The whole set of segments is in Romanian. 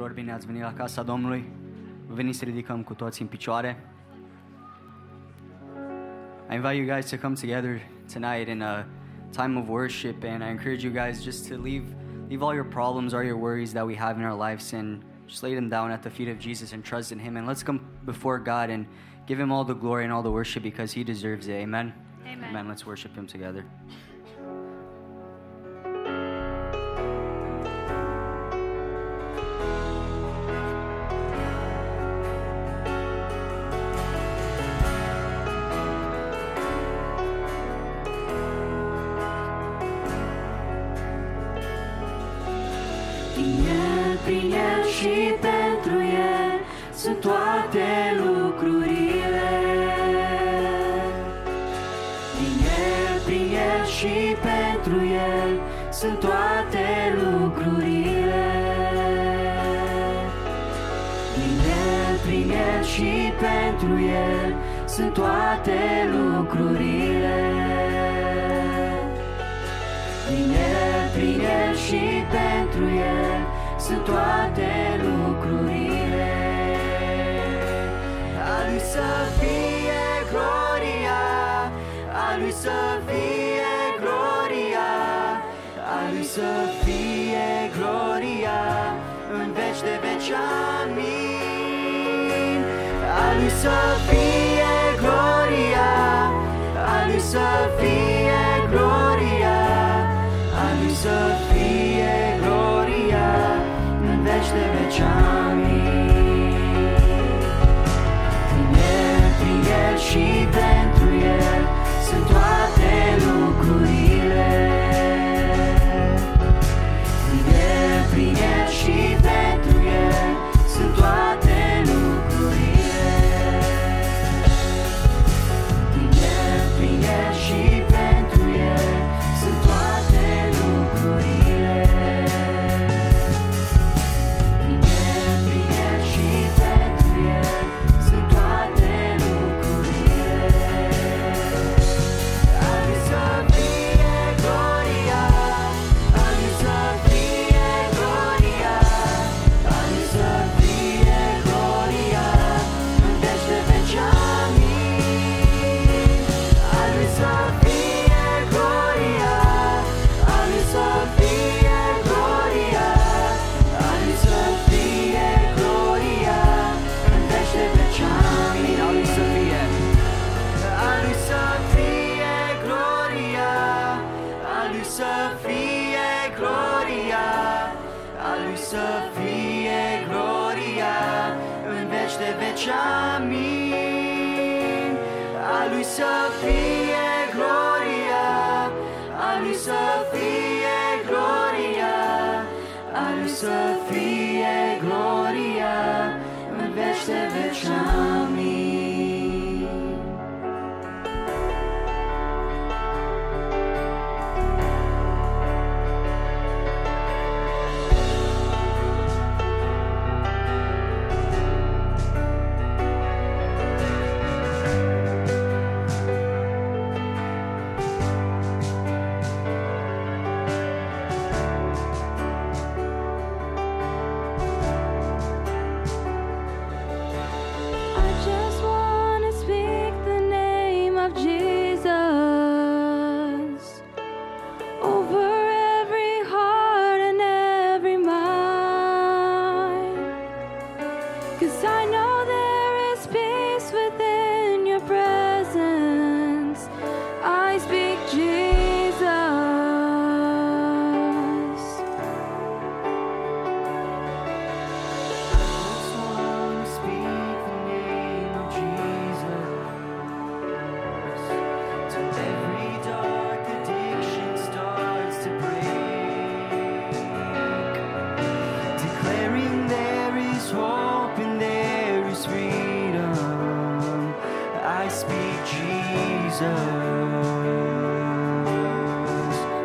tuturor, bine ați venit la casa Domnului. Veniți să ridicăm cu toți în picioare. I invite you guys to come together tonight in a time of worship and I encourage you guys just to leave leave all your problems, all your worries that we have in our lives and just lay them down at the feet of Jesus and trust in him and let's come before God and give him all the glory and all the worship because he deserves it. Amen. Amen. Amen. Let's worship him together.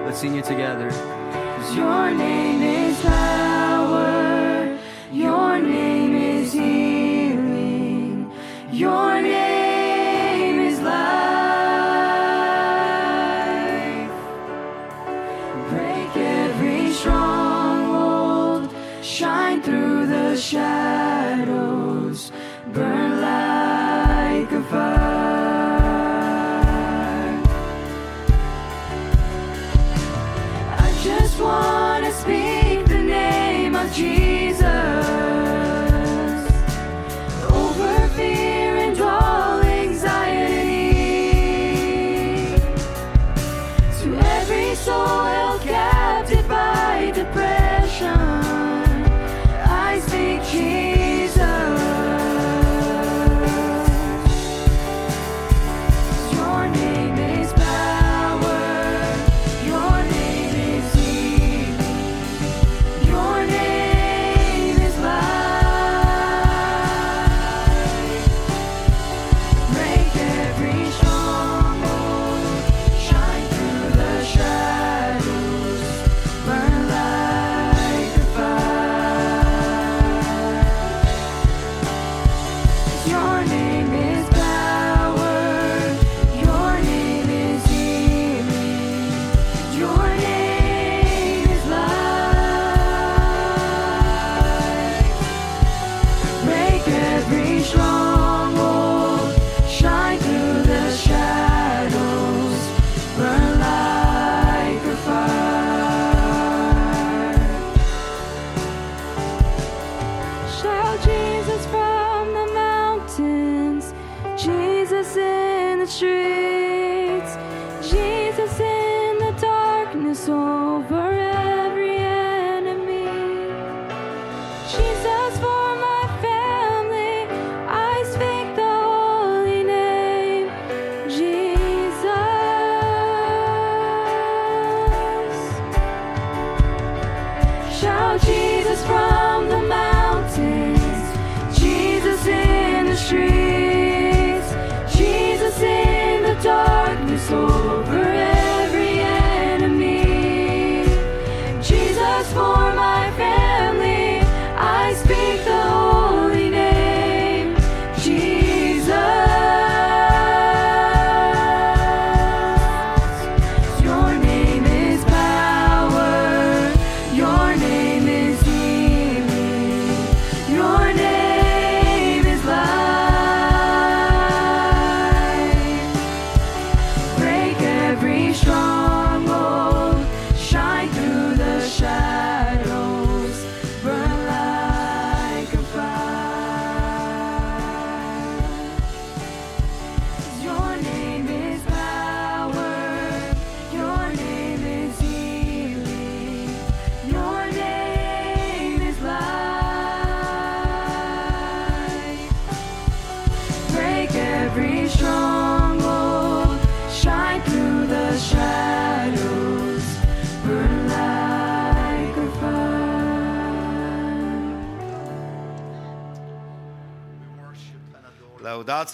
Let's sing it together. Cause your name is.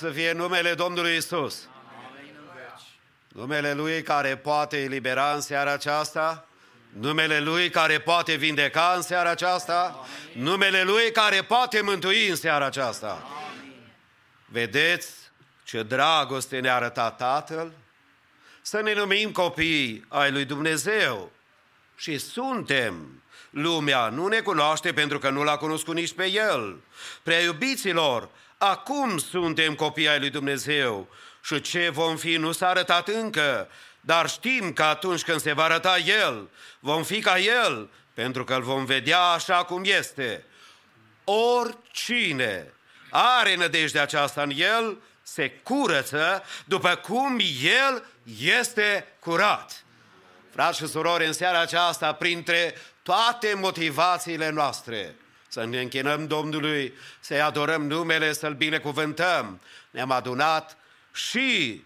Să fie numele Domnului Isus. Numele Lui care poate elibera în seara aceasta, numele Lui care poate vindeca în seara aceasta, numele Lui care poate mântui în seara aceasta. Vedeți ce dragoste ne-a arătat Tatăl? Să ne numim copii ai lui Dumnezeu. Și suntem. Lumea nu ne cunoaște pentru că nu l-a cunoscut nici pe El. Prea iubiților, acum suntem copii ai lui Dumnezeu și ce vom fi nu s-a arătat încă, dar știm că atunci când se va arăta El, vom fi ca El, pentru că îl vom vedea așa cum este. Oricine are nădejdea aceasta în El, se curăță după cum El este curat. Frați și surori, în seara aceasta, printre toate motivațiile noastre, să ne închinăm Domnului, să-i adorăm numele, să-L binecuvântăm, ne-am adunat și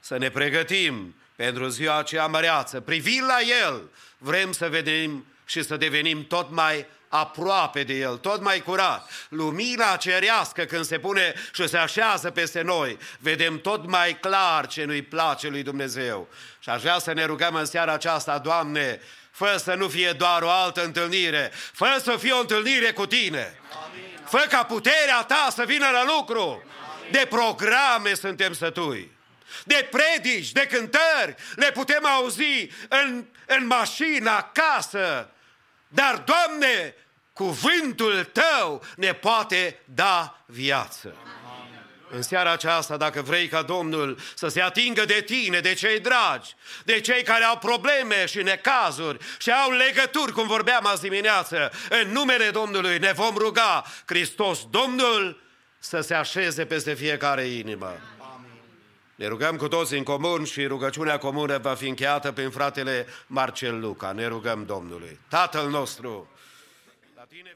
să ne pregătim pentru ziua aceea măreață. Privind la El, vrem să vedem și să devenim tot mai aproape de El, tot mai curat. Lumina cerească când se pune și se așează peste noi, vedem tot mai clar ce nu-i place lui Dumnezeu. Și aș vrea să ne rugăm în seara aceasta, Doamne, fă să nu fie doar o altă întâlnire, fă să fie o întâlnire cu Tine. Fă ca puterea Ta să vină la lucru. De programe suntem sătui de predici, de cântări, le putem auzi în, în mașină, acasă. Dar, Doamne, cuvântul Tău ne poate da viață. În seara aceasta, dacă vrei ca Domnul să se atingă de tine, de cei dragi, de cei care au probleme și necazuri și au legături, cum vorbeam azi dimineață, în numele Domnului ne vom ruga Hristos Domnul să se așeze peste fiecare inimă. Ne rugăm cu toți în comun și rugăciunea comună va fi încheiată prin fratele Marcel Luca. Ne rugăm Domnului. Tatăl nostru, la tine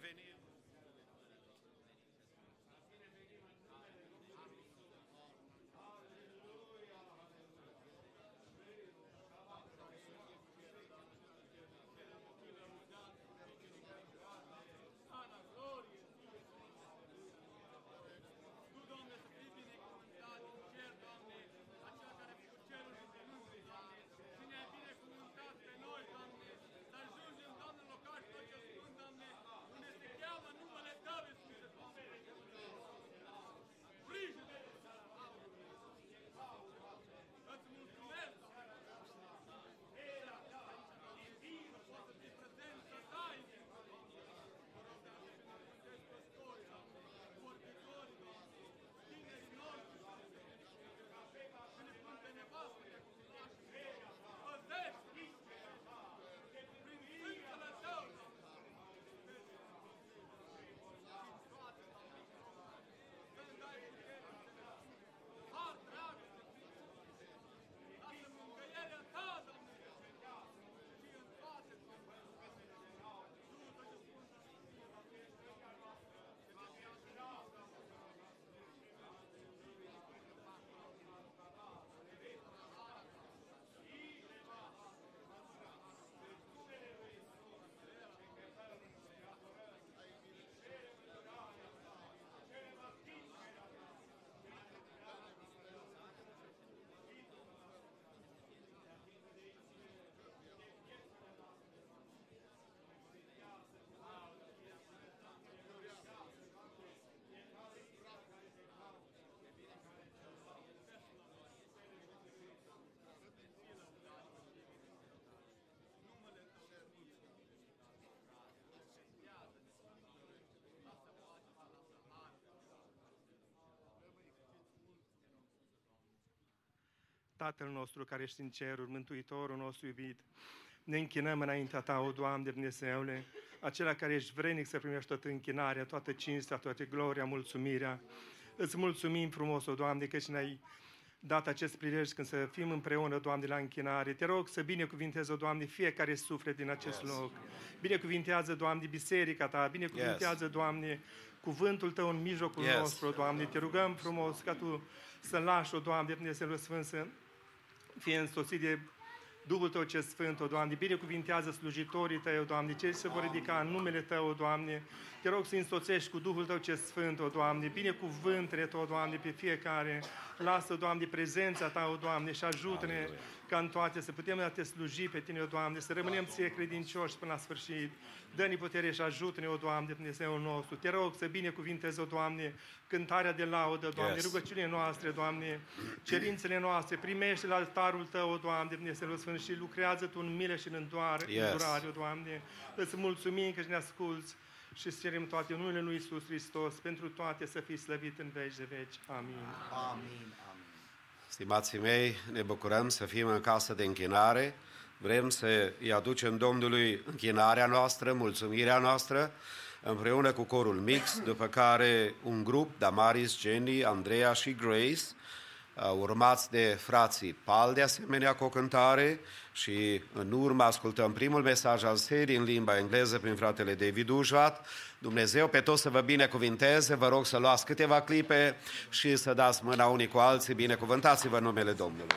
Tatăl nostru care ești în ceruri, Mântuitorul nostru iubit, ne închinăm înaintea Ta, o Doamne Dumnezeule, acela care ești vrenic să primești toată închinarea, toată cinstea, toată gloria, mulțumirea. Îți mulțumim frumos, o Doamne, că și ne-ai dat acest prilej când să fim împreună, Doamne, la închinare. Te rog să binecuvintezi, o Doamne, fiecare suflet din acest yes. loc. Binecuvintează, Doamne, biserica Ta, binecuvintează, yes. Doamne, cuvântul Tău în mijlocul Yes. nostru, Doamne. Te rugăm frumos ca Tu să lași, o Doamne, Dumnezeu Sfânt, să fie însoțit de Duhul Tău ce Sfânt, o Doamne, binecuvintează slujitorii Tăi, o Doamne, cei ce se vor ridica în numele Tău, o Doamne, te rog să însoțești cu Duhul Tău ce Sfânt, o Doamne, binecuvântele Tău, o Doamne, pe fiecare, lasă, Doamne, prezența Ta, o Doamne, și ajută-ne ca în toate să putem a Te sluji pe Tine, o Doamne, să rămânem Ție credincioși până la sfârșit. Dă-ne putere și ajută-ne, o Doamne, Dumnezeul nostru. Te rog să binecuvintezi, o Doamne, cântarea de laudă, Doamne, Yes. rugăciunile noastre, Doamne, cerințele noastre, primește la altarul Tău, o Doamne, Dumnezeul Sfânt, și lucrează Tu în milă și în îndoare, Yes. îndurare, o Doamne. Îți mulțumim că ne asculți și îți cerem toate în numele Lui Iisus Hristos, pentru toate să fii slăvit în veci de veci. Amin. Stimații mei, ne bucurăm să fim în casă de închinare. Vrem să îi aducem Domnului închinarea noastră, mulțumirea noastră, împreună cu corul mix, după care un grup, Damaris, Jenny, Andreea și Grace, uh, urmați de frații Pal, de asemenea, cu o cântare și în urmă ascultăm primul mesaj al serii în limba engleză prin fratele David Ujvat. Dumnezeu pe toți să vă binecuvinteze, vă rog să luați câteva clipe și să dați mâna unii cu alții, binecuvântați-vă în numele Domnului.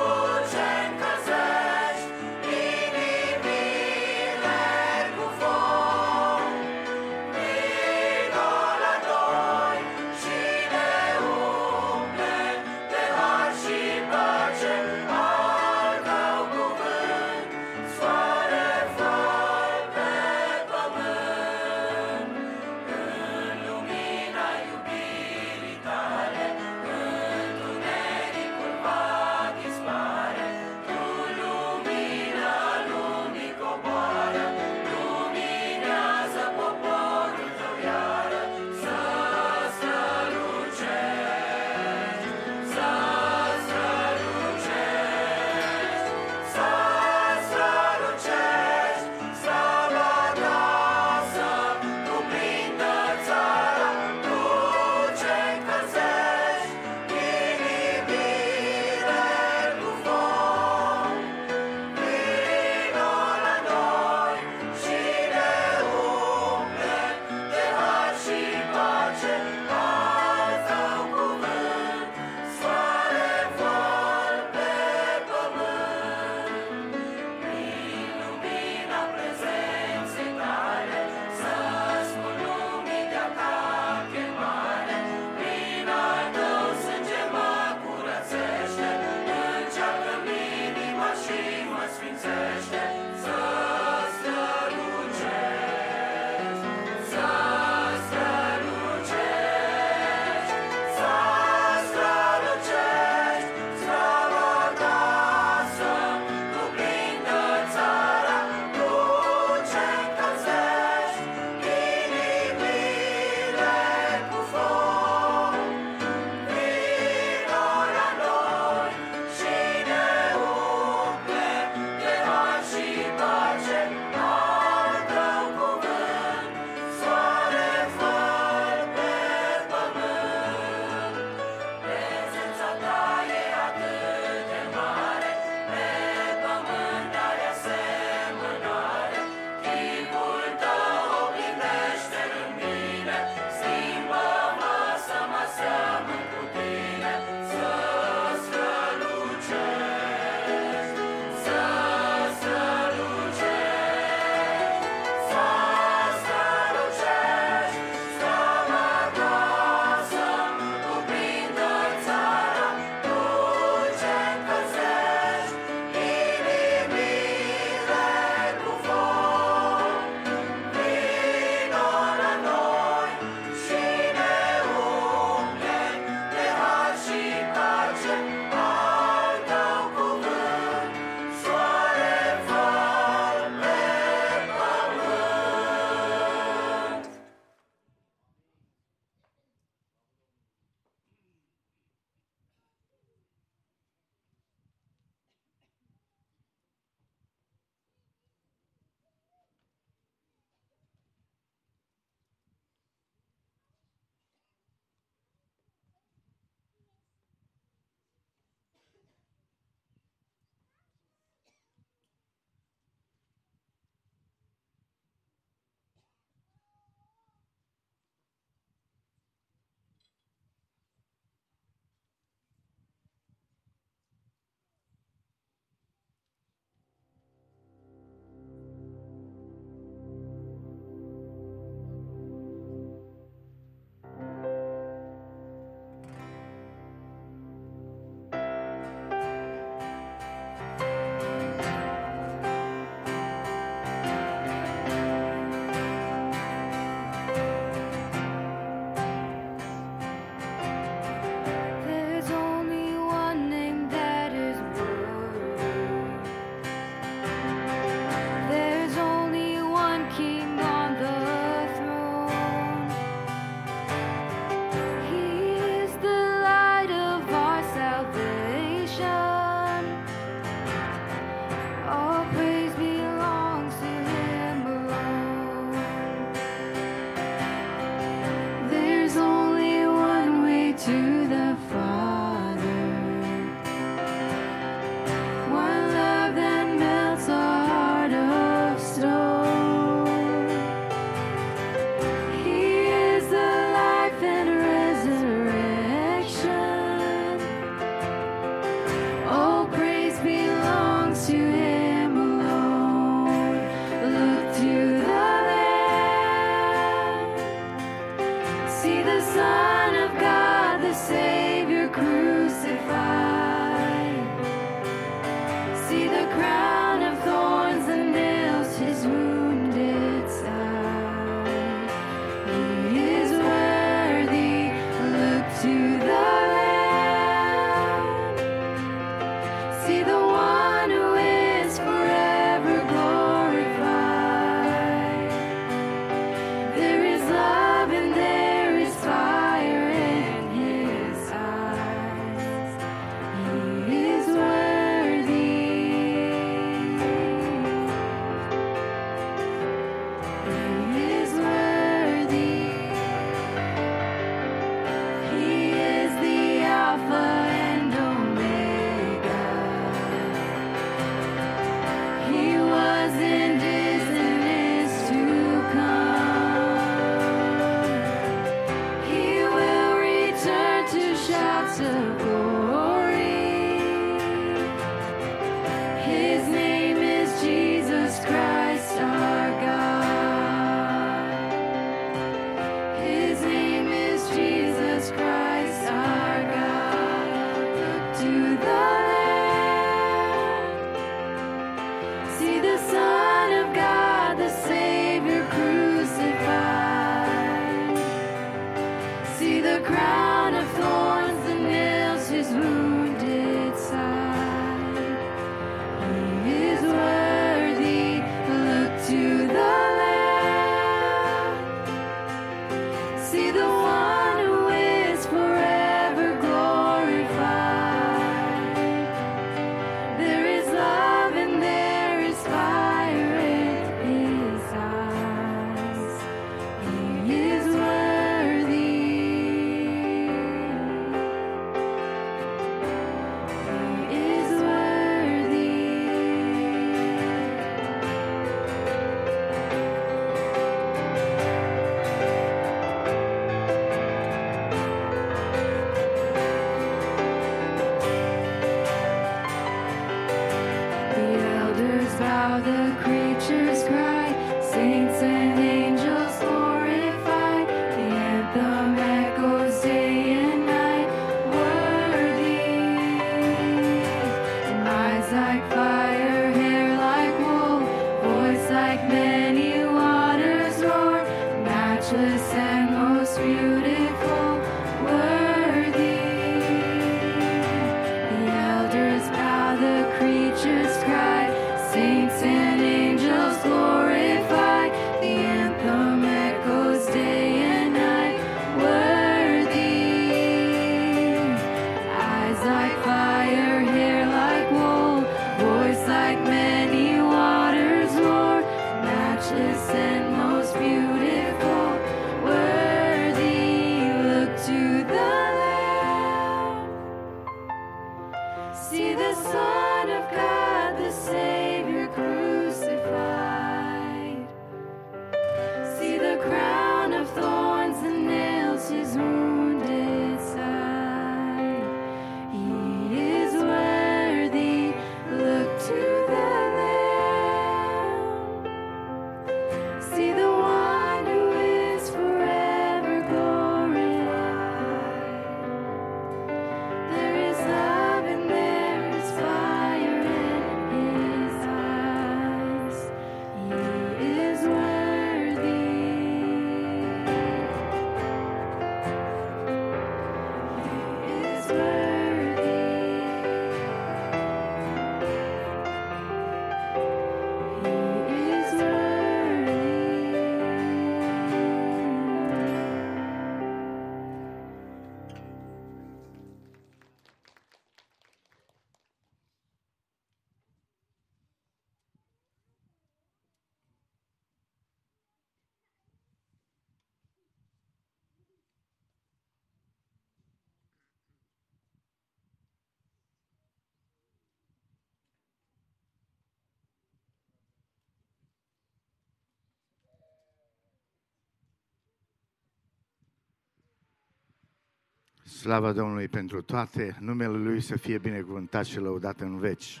Slavă Domnului pentru toate, numele Lui să fie binecuvântat și lăudat în veci.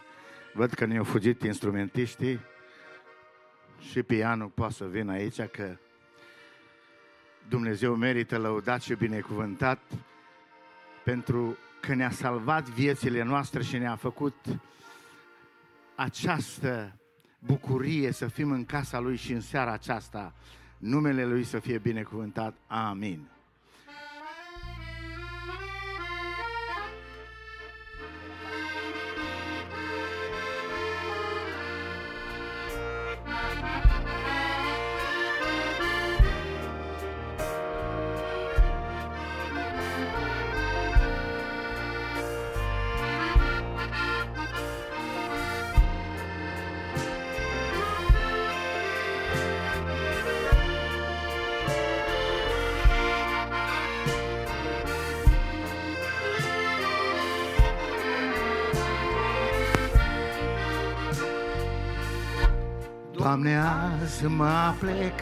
Văd că ne-au fugit instrumentiștii și pianul poate să vină aici, că Dumnezeu merită lăudat și binecuvântat pentru că ne-a salvat viețile noastre și ne-a făcut această bucurie să fim în casa Lui și în seara aceasta. Numele Lui să fie binecuvântat. Amin.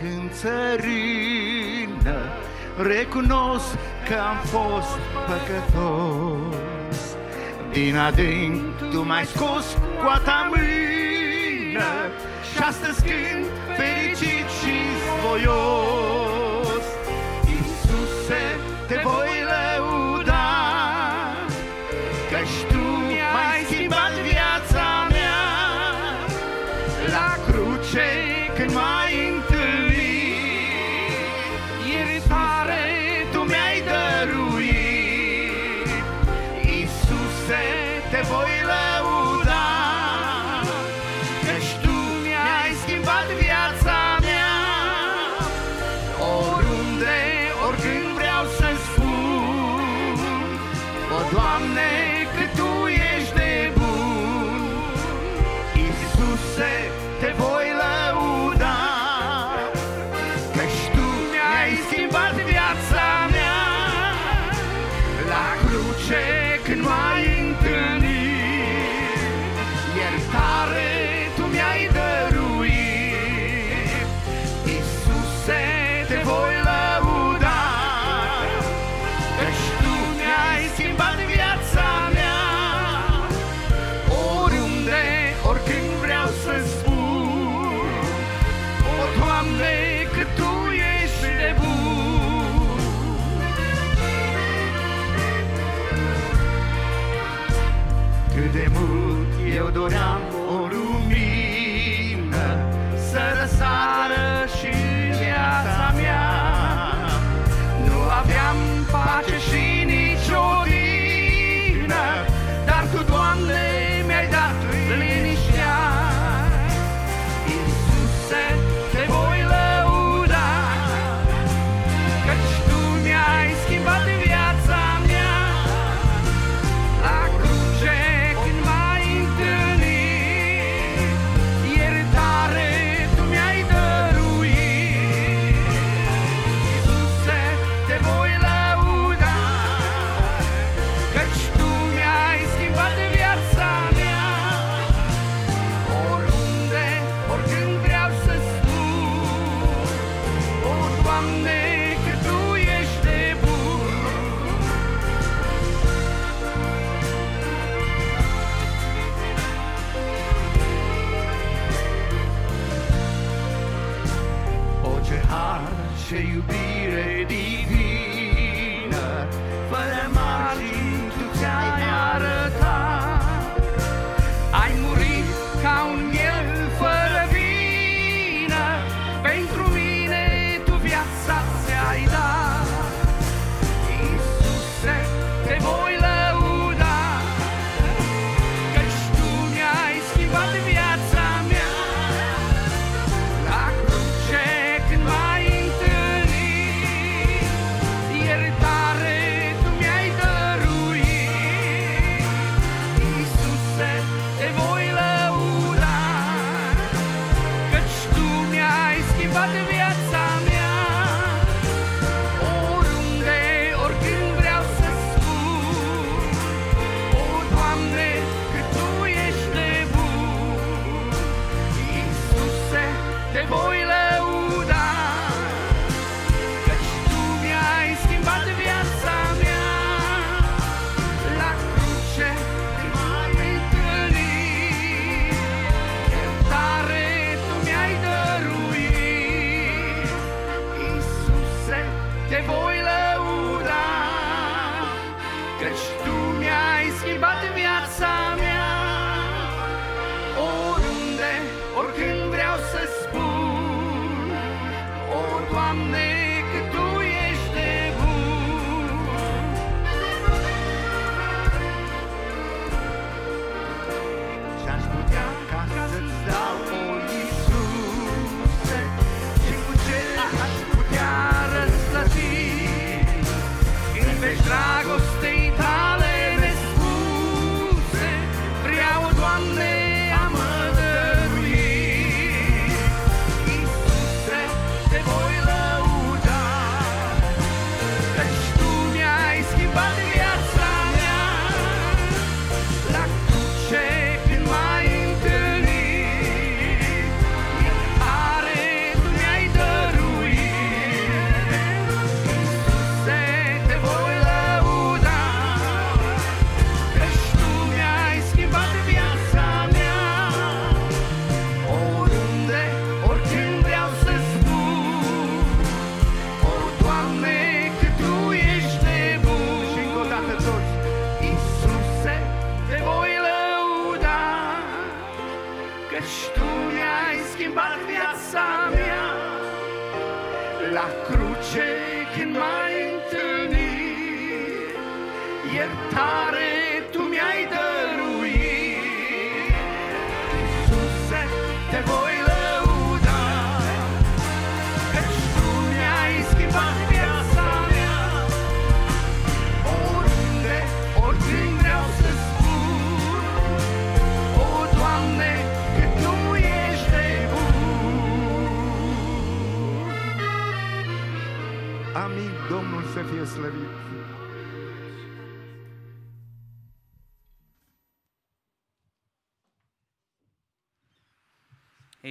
când țărină Recunosc că am fost păcătos. Din adânc tu m-ai scos cu a ta mână Și astăzi când fericit și voios llorar.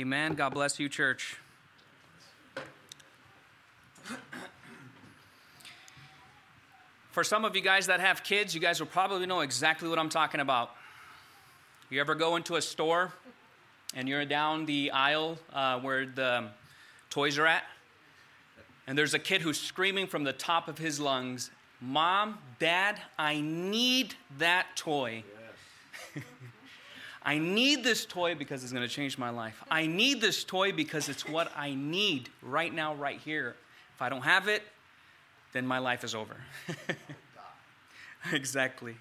Amen. God bless you, church. For some of you guys that have kids, you guys will probably know exactly what I'm talking about. You ever go into a store and you're down the aisle uh, where the toys are at? And there's a kid who's screaming from the top of his lungs, Mom, Dad, I need that toy. I need this toy because it's going to change my life. I need this toy because it's what I need right now, right here. If I don't have it, then my life is over. exactly.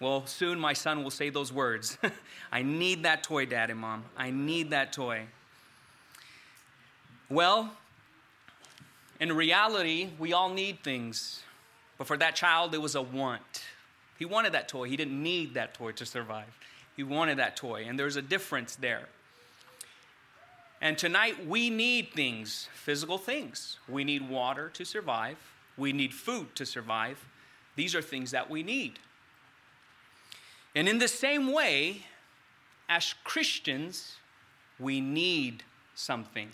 Well, soon my son will say those words I need that toy, Dad and Mom. I need that toy. Well, in reality, we all need things. But for that child, it was a want. He wanted that toy. He didn't need that toy to survive. He wanted that toy. And there's a difference there. And tonight, we need things, physical things. We need water to survive, we need food to survive. These are things that we need. And in the same way, as Christians, we need something.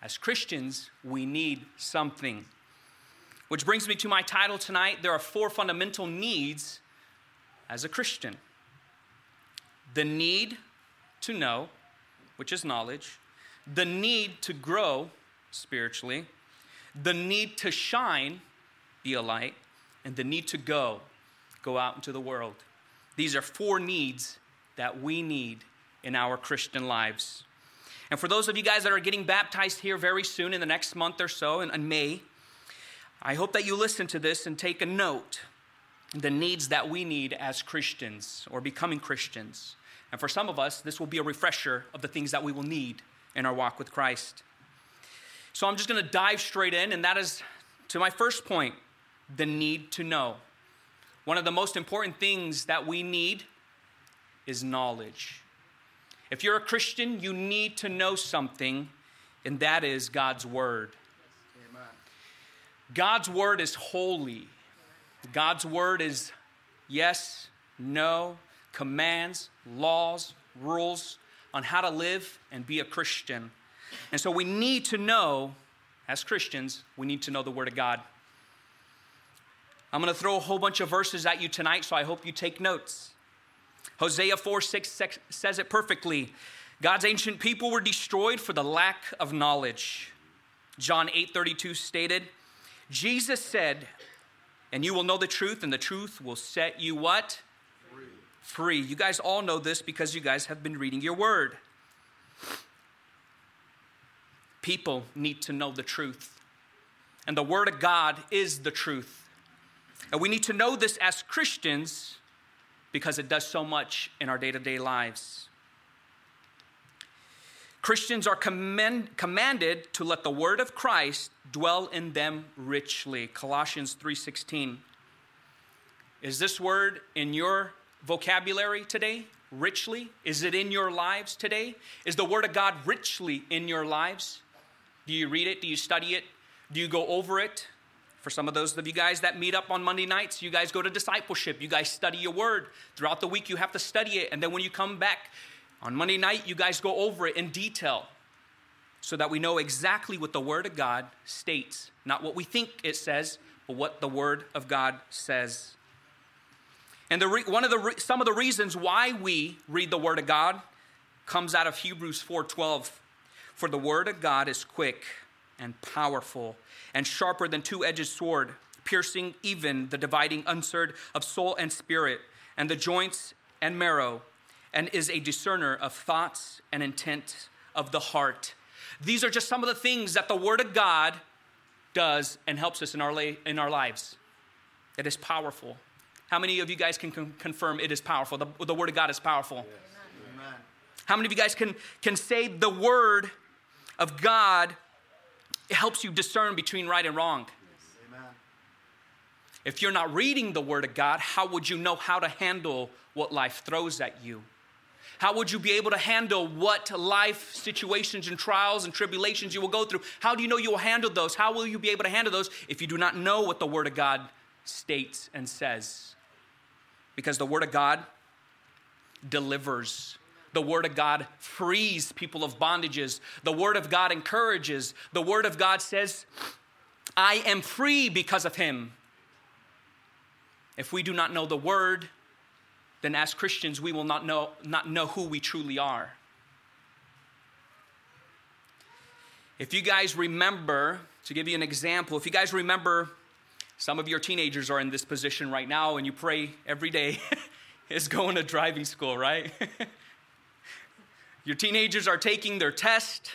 As Christians, we need something. Which brings me to my title tonight. There are four fundamental needs as a Christian the need to know, which is knowledge, the need to grow spiritually, the need to shine, be a light, and the need to go, go out into the world. These are four needs that we need in our Christian lives. And for those of you guys that are getting baptized here very soon, in the next month or so, in, in May, I hope that you listen to this and take a note the needs that we need as Christians or becoming Christians. And for some of us, this will be a refresher of the things that we will need in our walk with Christ. So I'm just going to dive straight in, and that is to my first point the need to know. One of the most important things that we need is knowledge. If you're a Christian, you need to know something, and that is God's Word. God's Word is holy. God's Word is yes, no, commands, laws, rules on how to live and be a Christian. And so we need to know, as Christians, we need to know the Word of God. I'm going to throw a whole bunch of verses at you tonight, so I hope you take notes. Hosea 4 6 says it perfectly. God's ancient people were destroyed for the lack of knowledge. John 8 32 stated, Jesus said, and you will know the truth, and the truth will set you what? Free. You guys all know this because you guys have been reading your word. People need to know the truth. And the word of God is the truth. And we need to know this as Christians because it does so much in our day to day lives. Christians are commend, commanded to let the word of Christ dwell in them richly. Colossians 3:16. Is this word in your vocabulary today? Richly? Is it in your lives today? Is the word of God richly in your lives? Do you read it? Do you study it? Do you go over it? For some of those of you guys that meet up on Monday nights, you guys go to discipleship. You guys study your word. Throughout the week, you have to study it. And then when you come back on Monday night, you guys go over it in detail so that we know exactly what the Word of God states. Not what we think it says, but what the Word of God says. And the re- one of the re- some of the reasons why we read the Word of God comes out of Hebrews 4:12. For the Word of God is quick and powerful and sharper than two-edged sword, piercing even the dividing unsword of soul and spirit, and the joints and marrow, and is a discerner of thoughts and intent of the heart. These are just some of the things that the Word of God does and helps us in our, la- in our lives. It is powerful. How many of you guys can con- confirm it is powerful? The, the Word of God is powerful. Yes. How many of you guys can, can say the Word of God helps you discern between right and wrong? Yes. If you're not reading the Word of God, how would you know how to handle what life throws at you? How would you be able to handle what life situations and trials and tribulations you will go through? How do you know you will handle those? How will you be able to handle those if you do not know what the Word of God states and says? Because the Word of God delivers. The Word of God frees people of bondages. The Word of God encourages. The Word of God says, I am free because of Him. If we do not know the Word, then as Christians, we will not know, not know who we truly are. If you guys remember, to give you an example, if you guys remember, some of your teenagers are in this position right now and you pray every day, is going to driving school, right? your teenagers are taking their test.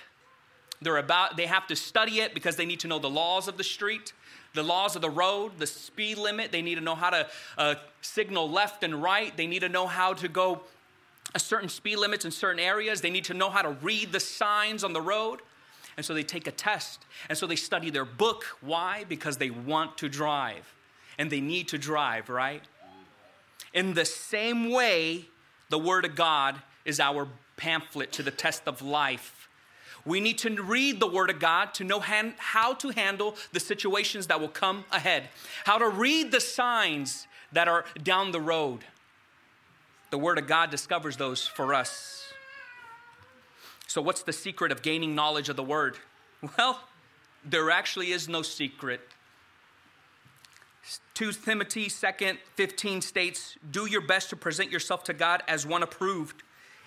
They're about, they have to study it because they need to know the laws of the street the laws of the road, the speed limit. They need to know how to uh, signal left and right. They need to know how to go a certain speed limits in certain areas. They need to know how to read the signs on the road. And so they take a test. And so they study their book. Why? Because they want to drive. And they need to drive, right? In the same way, the Word of God is our pamphlet to the test of life we need to read the Word of God to know how to handle the situations that will come ahead, how to read the signs that are down the road. The Word of God discovers those for us. So, what's the secret of gaining knowledge of the Word? Well, there actually is no secret. 2 Timothy 2nd 15 states, Do your best to present yourself to God as one approved,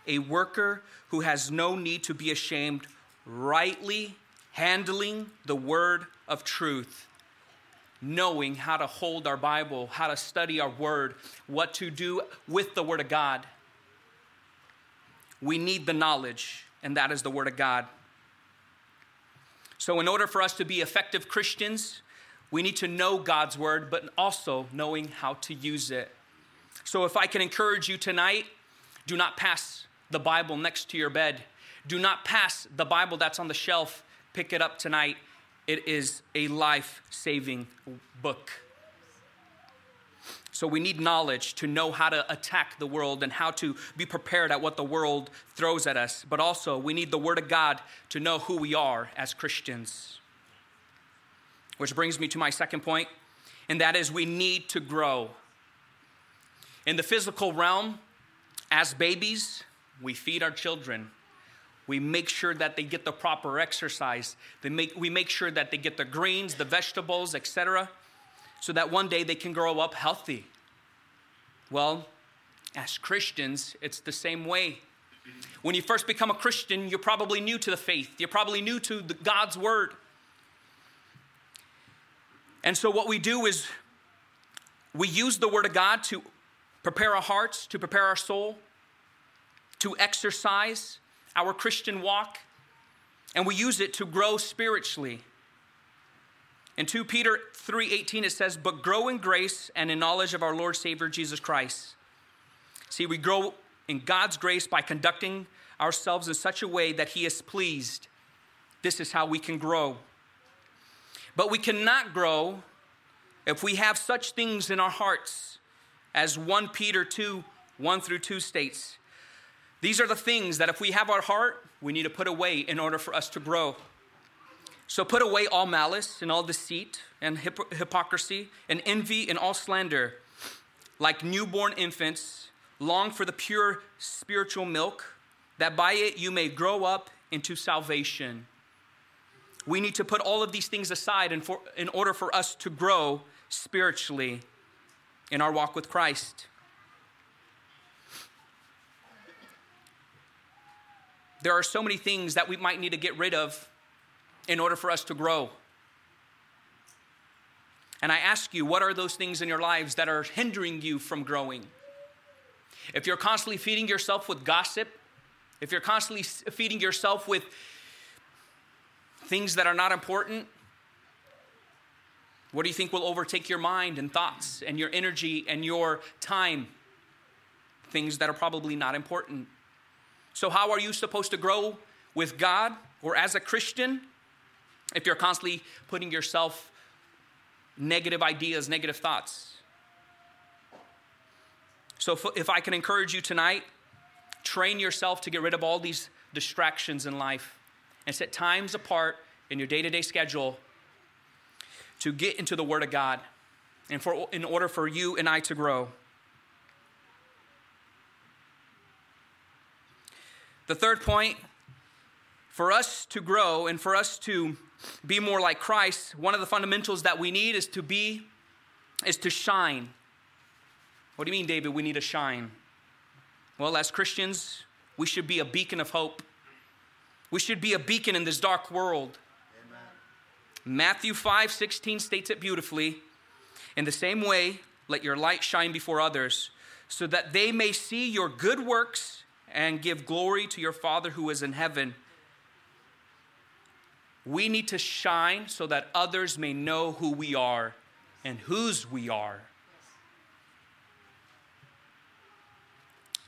a worker who has no need to be ashamed rightly handling the word of truth, knowing how to hold our Bible, how to study our word, what to do with the word of God. We need the knowledge, and that is the word of God. So, in order for us to be effective Christians, we need to know God's word, but also knowing how to use it. So, if I can encourage you tonight, do not pass the Bible next to your bed. Do not pass the Bible that's on the shelf. Pick it up tonight. It is a life saving book. So we need knowledge to know how to attack the world and how to be prepared at what the world throws at us. But also, we need the Word of God to know who we are as Christians. Which brings me to my second point, and that is we need to grow. In the physical realm, as babies, we feed our children. We make sure that they get the proper exercise. Make, we make sure that they get the greens, the vegetables, etc so that one day they can grow up healthy. Well, as Christians, it's the same way. When you first become a Christian, you're probably new to the faith, you're probably new to the, God's word. And so, what we do is we use the word of God to prepare our hearts, to prepare our soul, to exercise our Christian walk, and we use it to grow spiritually. In 2 Peter 3:18 it says, "But grow in grace and in knowledge of our Lord Savior Jesus Christ." See, we grow in God's grace by conducting ourselves in such a way that he is pleased. This is how we can grow. But we cannot grow if we have such things in our hearts as 1 Peter 2 1 through 2 states. These are the things that if we have our heart, we need to put away in order for us to grow. So put away all malice and all deceit and hypo- hypocrisy and envy and all slander. Like newborn infants, long for the pure spiritual milk, that by it you may grow up into salvation. We need to put all of these things aside in, for, in order for us to grow spiritually in our walk with Christ. There are so many things that we might need to get rid of in order for us to grow. And I ask you, what are those things in your lives that are hindering you from growing? If you're constantly feeding yourself with gossip, if you're constantly feeding yourself with things that are not important, what do you think will overtake your mind and thoughts and your energy and your time? Things that are probably not important. So, how are you supposed to grow with God or as a Christian if you're constantly putting yourself negative ideas, negative thoughts. So, if, I can encourage you tonight, train yourself to get rid of all these distractions in life and set times apart in your day to day schedule to get into the Word of God and for, in order for you and I to grow. The third point for us to grow and for us to be more like Christ, one of the fundamentals that we need is to be, is to shine. What do you mean, David? We need to shine. Well, as Christians, we should be a beacon of hope. We should be a beacon in this dark world. Amen. Matthew 5 16 states it beautifully. In the same way, let your light shine before others, so that they may see your good works and give glory to your Father who is in heaven. We need to shine so that others may know who we are and whose we are.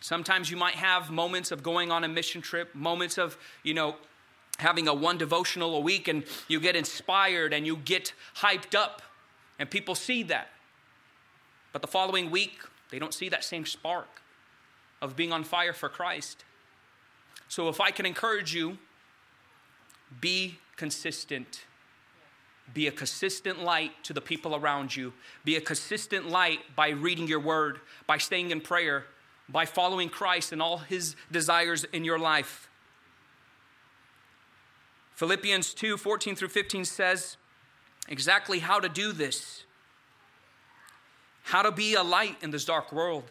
Sometimes you might have moments of going on a mission trip, moments of, you know, having a one devotional a week and you get inspired and you get hyped up and people see that. But the following week, they don't see that same spark of being on fire for Christ. So if I can encourage you, be consistent. Be a consistent light to the people around you. Be a consistent light by reading your word, by staying in prayer, by following Christ and all his desires in your life. Philippians 2 14 through 15 says exactly how to do this, how to be a light in this dark world.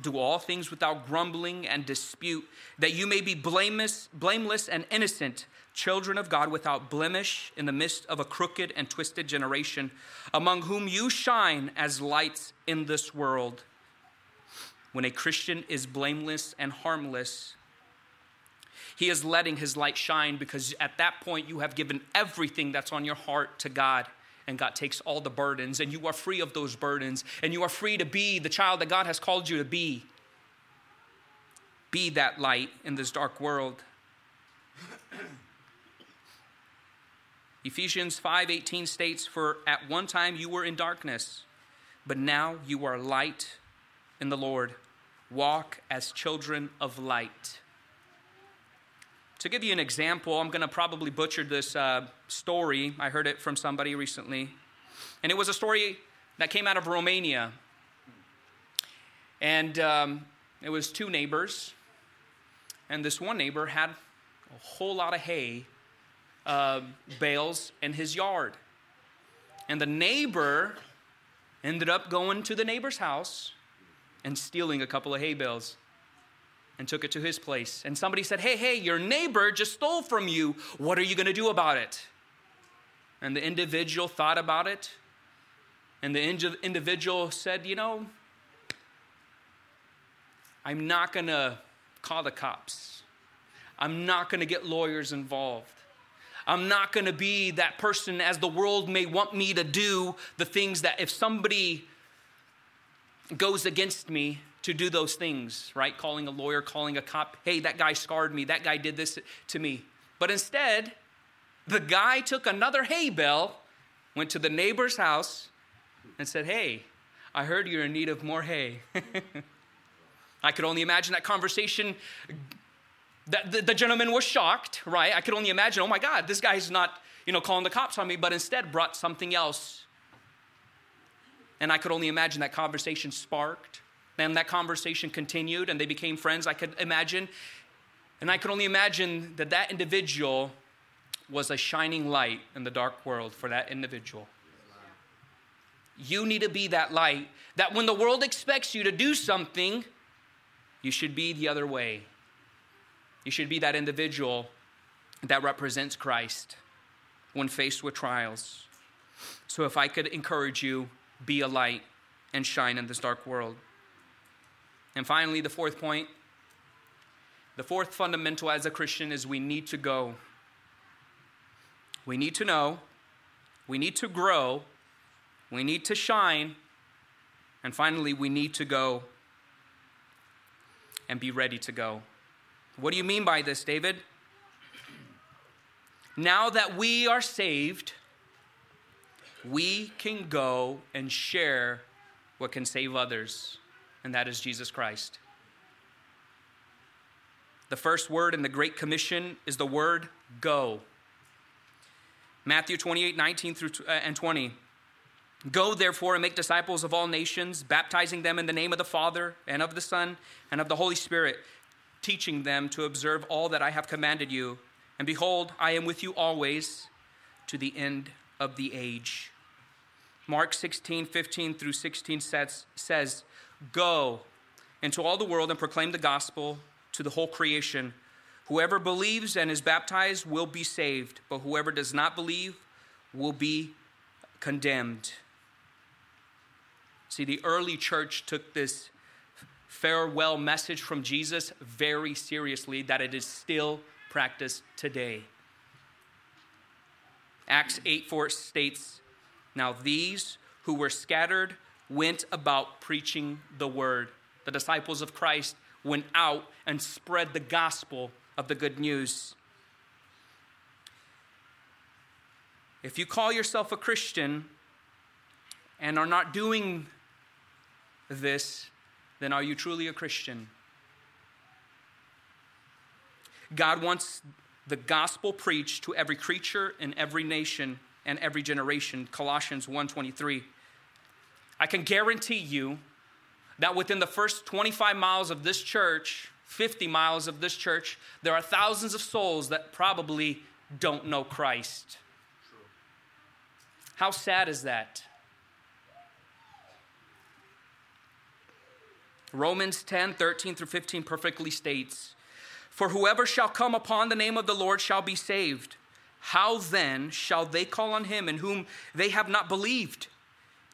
Do all things without grumbling and dispute, that you may be blameless, blameless and innocent children of God without blemish in the midst of a crooked and twisted generation, among whom you shine as lights in this world. When a Christian is blameless and harmless, he is letting his light shine because at that point you have given everything that's on your heart to God. And God takes all the burdens, and you are free of those burdens, and you are free to be the child that God has called you to be. Be that light in this dark world. Ephesians 5:18 states for at one time you were in darkness but now you are light in the Lord. Walk as children of light. To give you an example I'm going to probably butcher this uh, story. I heard it from somebody recently. And it was a story that came out of Romania. And um, it was two neighbors. And this one neighbor had a whole lot of hay uh, bales in his yard. And the neighbor ended up going to the neighbor's house and stealing a couple of hay bales and took it to his place. And somebody said, Hey, hey, your neighbor just stole from you. What are you going to do about it? And the individual thought about it. And the indi- individual said, You know, I'm not going to call the cops. I'm not going to get lawyers involved. I'm not going to be that person as the world may want me to do the things that if somebody goes against me to do those things, right? Calling a lawyer, calling a cop, hey, that guy scarred me, that guy did this to me. But instead, the guy took another hay bale, went to the neighbor's house, and said, hey, I heard you're in need of more hay. I could only imagine that conversation. The, the gentleman was shocked, right? I could only imagine, oh my God, this guy's not, you know, calling the cops on me, but instead brought something else. And I could only imagine that conversation sparked. Then that conversation continued and they became friends, I could imagine. And I could only imagine that that individual was a shining light in the dark world for that individual. You need to be that light that when the world expects you to do something, you should be the other way. You should be that individual that represents Christ when faced with trials. So, if I could encourage you, be a light and shine in this dark world. And finally, the fourth point the fourth fundamental as a Christian is we need to go. We need to know, we need to grow, we need to shine, and finally, we need to go and be ready to go. What do you mean by this, David? Now that we are saved, we can go and share what can save others, and that is Jesus Christ. The first word in the Great Commission is the word go. Matthew 28 19 through uh, and 20. Go therefore and make disciples of all nations, baptizing them in the name of the Father and of the Son and of the Holy Spirit, teaching them to observe all that I have commanded you. And behold, I am with you always to the end of the age. Mark 16, 15 through 16 says, says Go into all the world and proclaim the gospel to the whole creation. Whoever believes and is baptized will be saved, but whoever does not believe will be condemned. See, the early church took this farewell message from Jesus very seriously, that it is still practiced today. Acts 8 4 states, Now these who were scattered went about preaching the word. The disciples of Christ went out and spread the gospel of the good news. If you call yourself a Christian and are not doing this, then are you truly a Christian? God wants the gospel preached to every creature in every nation and every generation. Colossians 1:23. I can guarantee you that within the first 25 miles of this church, 50 miles of this church, there are thousands of souls that probably don't know Christ. How sad is that? Romans 10 13 through 15 perfectly states, For whoever shall come upon the name of the Lord shall be saved. How then shall they call on him in whom they have not believed?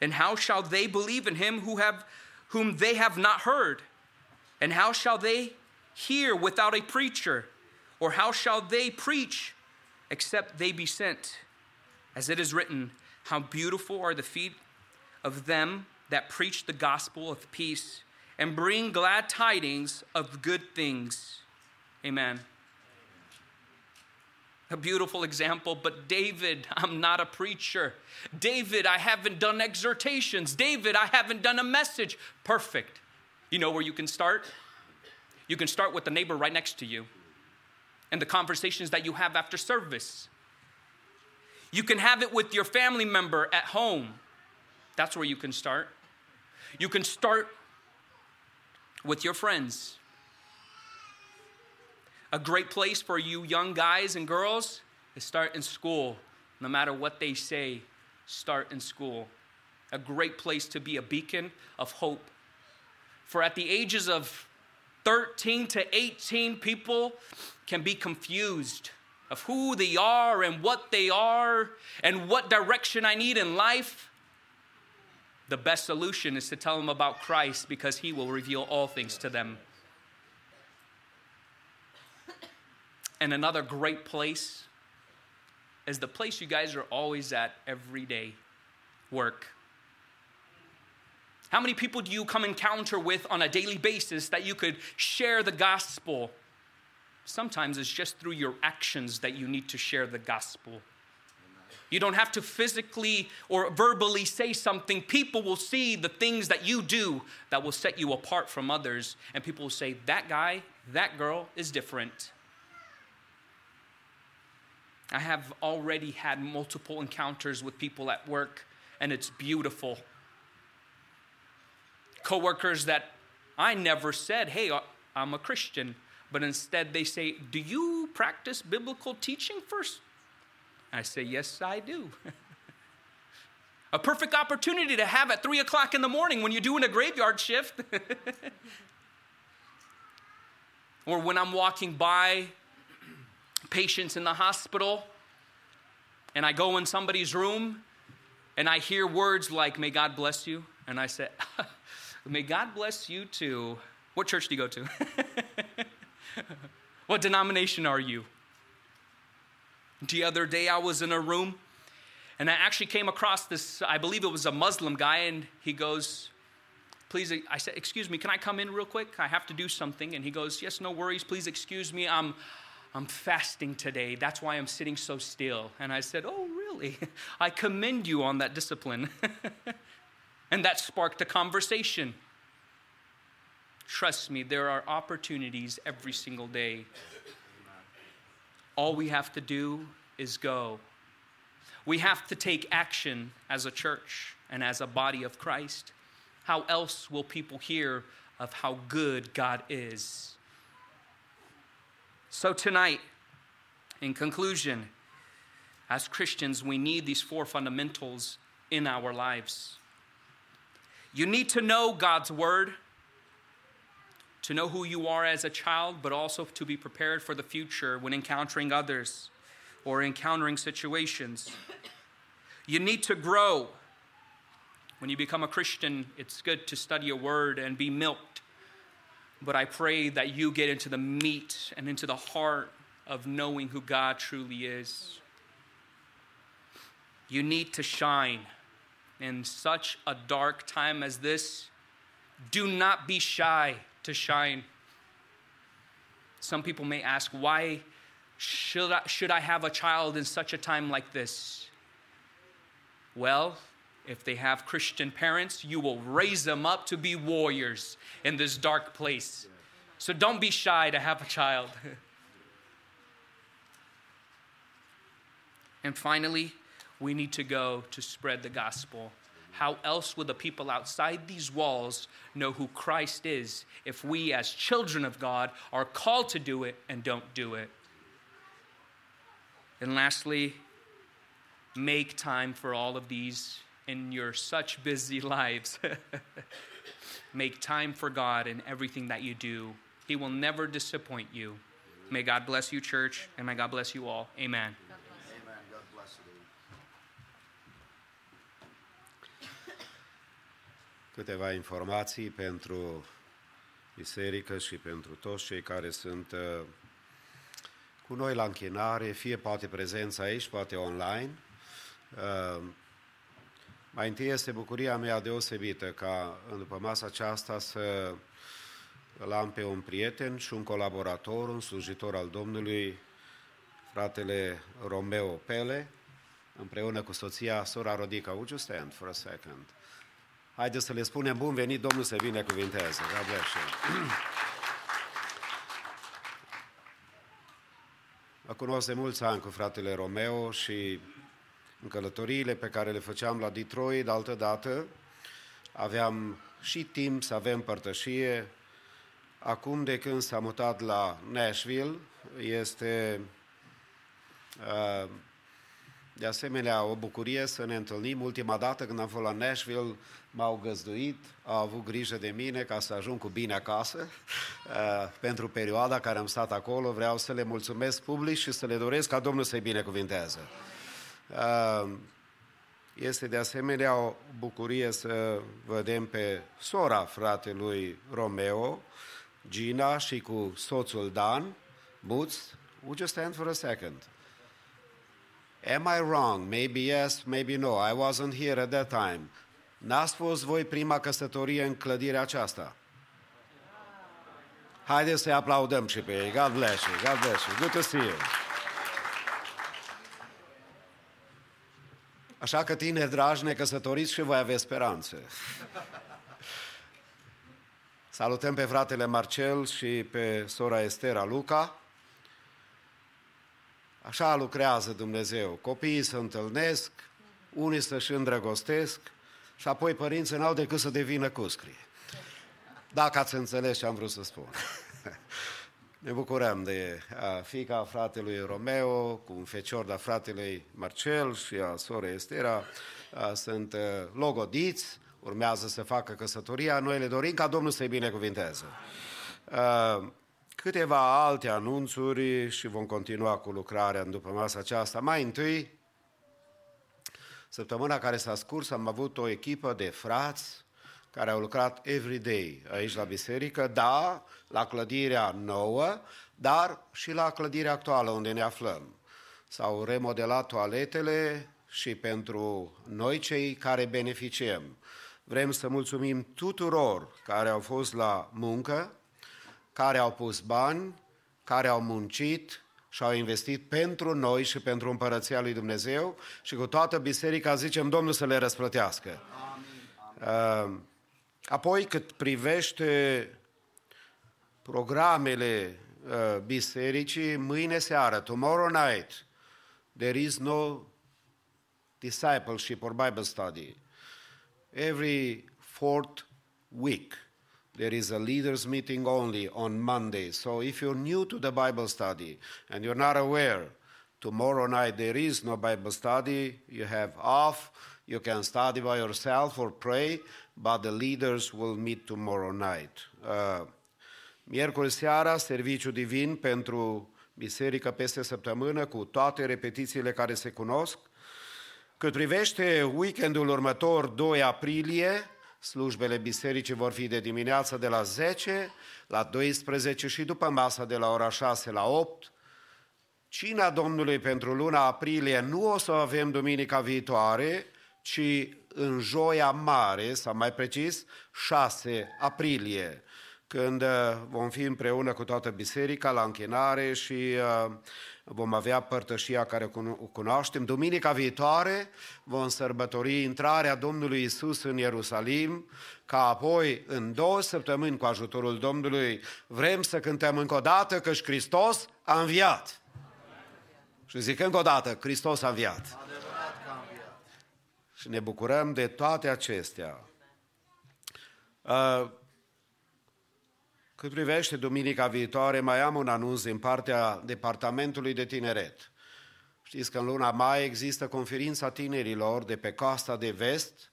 And how shall they believe in him who have, whom they have not heard? And how shall they hear without a preacher? Or how shall they preach except they be sent? As it is written, How beautiful are the feet of them that preach the gospel of peace and bring glad tidings of good things. Amen. A beautiful example, but David, I'm not a preacher. David, I haven't done exhortations. David, I haven't done a message. Perfect. You know where you can start? You can start with the neighbor right next to you and the conversations that you have after service. You can have it with your family member at home. That's where you can start. You can start with your friends. A great place for you young guys and girls is start in school. No matter what they say, start in school. A great place to be a beacon of hope. For at the ages of 13 to 18, people can be confused of who they are and what they are and what direction I need in life. The best solution is to tell them about Christ because he will reveal all things to them. And another great place is the place you guys are always at every day work. How many people do you come encounter with on a daily basis that you could share the gospel? Sometimes it's just through your actions that you need to share the gospel. You don't have to physically or verbally say something. People will see the things that you do that will set you apart from others. And people will say, that guy, that girl is different. I have already had multiple encounters with people at work, and it's beautiful. Coworkers that I never said, hey, uh, I'm a Christian, but instead they say, Do you practice biblical teaching first? I say, Yes, I do. a perfect opportunity to have at three o'clock in the morning when you're doing a graveyard shift. or when I'm walking by patients in the hospital and I go in somebody's room and I hear words like, May God bless you. And I say, May God bless you too. What church do you go to? what denomination are you? The other day I was in a room and I actually came across this, I believe it was a Muslim guy, and he goes, Please, I said, Excuse me, can I come in real quick? I have to do something. And he goes, Yes, no worries. Please excuse me. I'm, I'm fasting today. That's why I'm sitting so still. And I said, Oh, really? I commend you on that discipline. and that sparked a conversation. Trust me, there are opportunities every single day. All we have to do is go. We have to take action as a church and as a body of Christ. How else will people hear of how good God is? So, tonight, in conclusion, as Christians, we need these four fundamentals in our lives. You need to know God's word, to know who you are as a child, but also to be prepared for the future when encountering others or encountering situations. You need to grow. When you become a Christian, it's good to study a word and be milked. But I pray that you get into the meat and into the heart of knowing who God truly is. You need to shine in such a dark time as this. Do not be shy to shine. Some people may ask, why should I, should I have a child in such a time like this? Well, if they have Christian parents, you will raise them up to be warriors in this dark place. So don't be shy to have a child. and finally, we need to go to spread the gospel. How else will the people outside these walls know who Christ is if we, as children of God, are called to do it and don't do it? And lastly, make time for all of these in your such busy lives. make time for God in everything that you do. He will never disappoint you. May God bless you, church, and may God bless you all. Amen. Câteva informații pentru biserică și pentru toți cei care sunt uh, cu noi la închinare, fie poate prezența aici, poate online. Uh, Mai întâi este bucuria mea deosebită ca după masa aceasta să îl am pe un prieten și un colaborator, un slujitor al Domnului, fratele Romeo Pele, împreună cu soția, sora Rodica. Would you stand for a second? Haideți să le spunem bun venit, Domnul să binecuvinteze. God bless you. Mă cunosc de mulți ani cu fratele Romeo și în călătoriile pe care le făceam la Detroit, de altă dată, aveam și timp să avem părtășie. Acum, de când s-a mutat la Nashville, este uh, de asemenea o bucurie să ne întâlnim. Ultima dată când am fost la Nashville, m-au găzduit, au avut grijă de mine ca să ajung cu bine acasă. Uh, pentru perioada care am stat acolo, vreau să le mulțumesc public și să le doresc ca Domnul să-i binecuvinteze. Uh, Este de asemenea o bucurie să vedem pe sora fratelui Romeo, Gina, și cu soțul Dan, Boots. Would you stand for a second? Am I wrong? Maybe yes, maybe no. I wasn't here at that time. N-ați fost voi prima căsătorie în clădirea aceasta? Haideți să-i aplaudăm și pe ei. God bless you. God bless you. Good to see you. Așa că tineri dragi, ne căsătoriți și voi aveți speranțe. Salutăm pe fratele Marcel și pe sora Estera Luca. Așa lucrează Dumnezeu. Copiii se întâlnesc, unii să-și îndrăgostesc și apoi părinții n-au decât să devină cuscri. Dacă ați înțeles ce am vrut să spun. Ne bucurăm de a, fiica fratelui Romeo, cu un fecior de fratelui Marcel și a sorei Estera. A, sunt a, logodiți, urmează să facă căsătoria. Noi le dorim ca Domnul să-i binecuvinteze. A, câteva alte anunțuri și vom continua cu lucrarea în după masa aceasta. Mai întâi, săptămâna care s-a scurs, am avut o echipă de frați care au lucrat every day aici la biserică, da, la clădirea nouă, dar și la clădirea actuală unde ne aflăm. S-au remodelat toaletele și pentru noi cei care beneficiem. Vrem să mulțumim tuturor care au fost la muncă, care au pus bani, care au muncit și au investit pentru noi și pentru împărăția lui Dumnezeu și cu toată biserica zicem Domnul să le răsplătească. Amin. Apoi, cât privește programele uh, bisericii, mâine seară, tomorrow night, there is no discipleship or Bible study. Every fourth week, there is a leaders meeting only on Monday. So if you're new to the Bible study and you're not aware, tomorrow night there is no Bible study, you have off, you can study by yourself or pray, but the leaders will meet tomorrow night. Uh, miercuri seara, serviciu divin pentru biserică peste săptămână, cu toate repetițiile care se cunosc. Cât privește weekendul următor, 2 aprilie, slujbele bisericii vor fi de dimineață de la 10 la 12 și după masa de la ora 6 la 8. Cina Domnului pentru luna aprilie nu o să o avem duminica viitoare, ci în joia mare, sau mai precis, 6 aprilie, când uh, vom fi împreună cu toată biserica la închinare și uh, vom avea părtășia care o cunoaștem. Duminica viitoare vom sărbători intrarea Domnului Isus în Ierusalim, ca apoi, în două săptămâni, cu ajutorul Domnului, vrem să cântăm încă o dată că Hristos a înviat. Și zic încă o dată, Hristos a înviat. Și ne bucurăm de toate acestea. Uh, cât privește duminica viitoare, mai am un anunț din partea Departamentului de Tineret. Știți că în luna mai există conferința tinerilor de pe coasta de vest,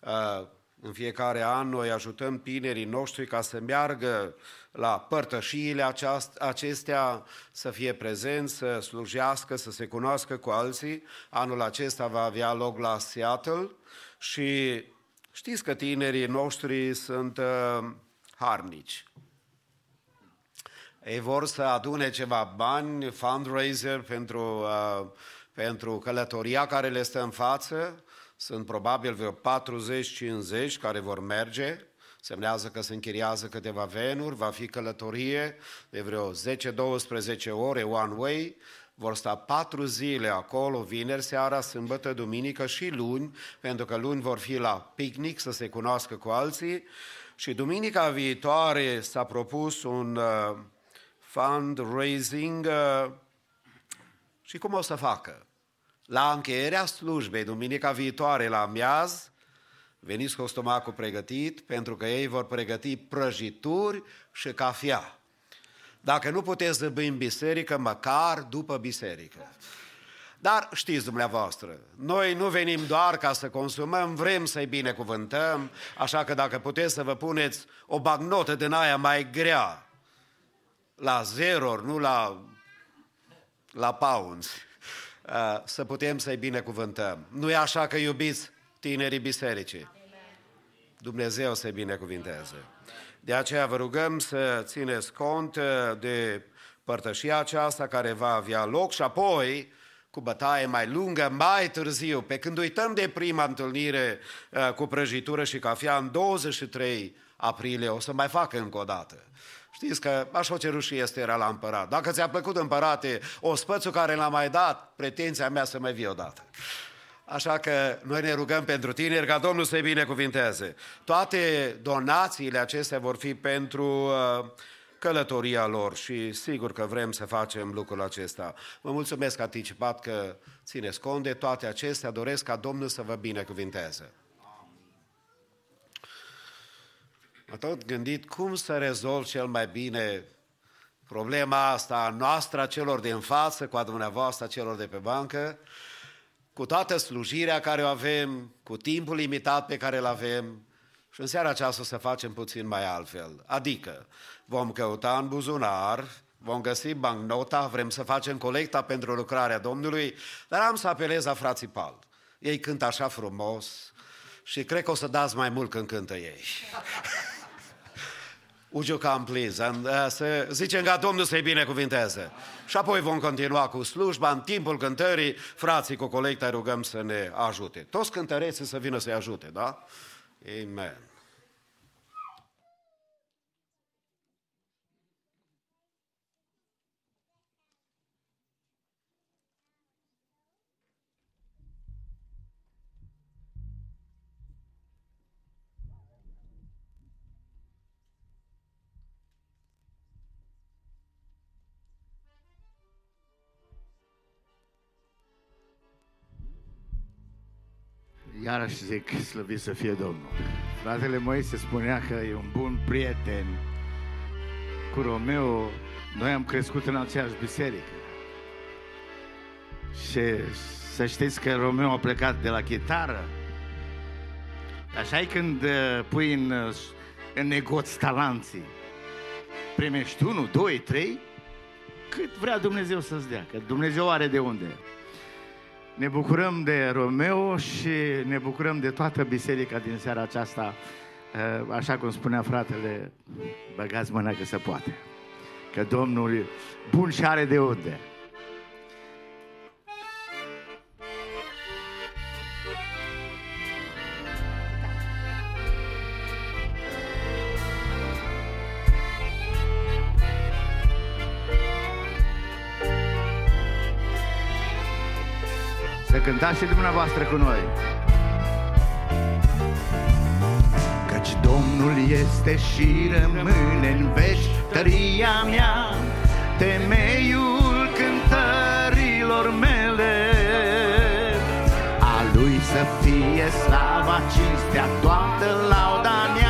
uh, În fiecare an noi ajutăm tinerii noștri ca să meargă la părtășiile aceast- acestea, să fie prezenți, să slujească, să se cunoască cu alții. Anul acesta va avea loc la Seattle și știți că tinerii noștri sunt uh, harnici. Ei vor să adune ceva bani, fundraiser pentru, uh, pentru călătoria care le stă în față. Sunt probabil vreo 40-50 care vor merge. Semnează că se închiriază câteva venuri, va fi călătorie de vreo 10-12 ore one way. Vor sta patru zile acolo, vineri seara, sâmbătă, duminică și luni, pentru că luni vor fi la picnic să se cunoască cu alții. Și duminica viitoare s-a propus un uh, fundraising uh, și cum o să facă? La încheierea slujbei, duminica viitoare la miaz, veniți cu stomacul pregătit, pentru că ei vor pregăti prăjituri și cafea. Dacă nu puteți zăbi în biserică, măcar după biserică. Dar știți dumneavoastră, noi nu venim doar ca să consumăm, vrem să-i binecuvântăm, așa că dacă puteți să vă puneți o bagnotă din aia mai grea, la zero, nu la, la pounds, uh, să putem să-i binecuvântăm. Nu e așa că iubiți tinerii bisericii? Dumnezeu să-i binecuvinteze. De aceea vă rugăm să țineți cont uh, de părtășia aceasta care va avea loc și apoi cu bătaie mai lungă, mai târziu, pe când uităm de prima întâlnire uh, cu prăjitură și cafea în 23 aprilie, o să mai facă încă o dată. Știți că așa o cerut și este era la împărat. Dacă ți-a plăcut împărate ospățul care l-a mai dat, pretenția mea să mai vii odată. Așa că noi ne rugăm pentru tineri ca Domnul să-i binecuvinteze. Toate donațiile acestea vor fi pentru uh, călătoria lor și sigur că vrem să facem lucrul acesta. Vă mulțumesc anticipat că țineți cont de toate acestea, doresc ca Domnul să vă binecuvinteze. Am tot gândit cum să rezolv cel mai bine problema asta a noastră, a celor din față, cu a dumneavoastră, a celor de pe bancă, cu toată slujirea care o avem, cu timpul limitat pe care îl avem și în seara aceasta o să facem puțin mai altfel. Adică vom căuta în buzunar, vom găsi bancnota, vrem să facem colecta pentru lucrarea Domnului, dar am să apelez la frații Pal. Ei cântă așa frumos și cred că o să dați mai mult când cântă ei. Would you come, please? And, uh, să zicem ca Domnul să-i binecuvinteze. Și apoi vom continua cu slujba. În timpul cântării, frații cu colecta rugăm să ne ajute. Toți cântăreții să vină să-i ajute, da? Amen. Iarăși zic, slăvit să fie Domnul. Fratele Moise spunea că e un bun prieten cu Romeo. Noi am crescut în aceeași biserică. Și să știți că Romeo a plecat de la chitară. Așa e când uh, pui în, uh, în negoț talanții. Primești unul, doi, trei, cât vrea Dumnezeu să-ți dea, că Dumnezeu are de unde. Ne bucurăm de Romeo și ne bucurăm de toată biserica din seara aceasta. Uh, Așa cum spunea fratele, băgați mâna că se poate. Că Domnul e bun și are de unde. Să cântați și dumneavoastră cu noi. Căci Domnul este și rămâne în veci tăria mea, temeiul cântărilor mele. A Lui să fie slava, cinstea, toată lauda mea,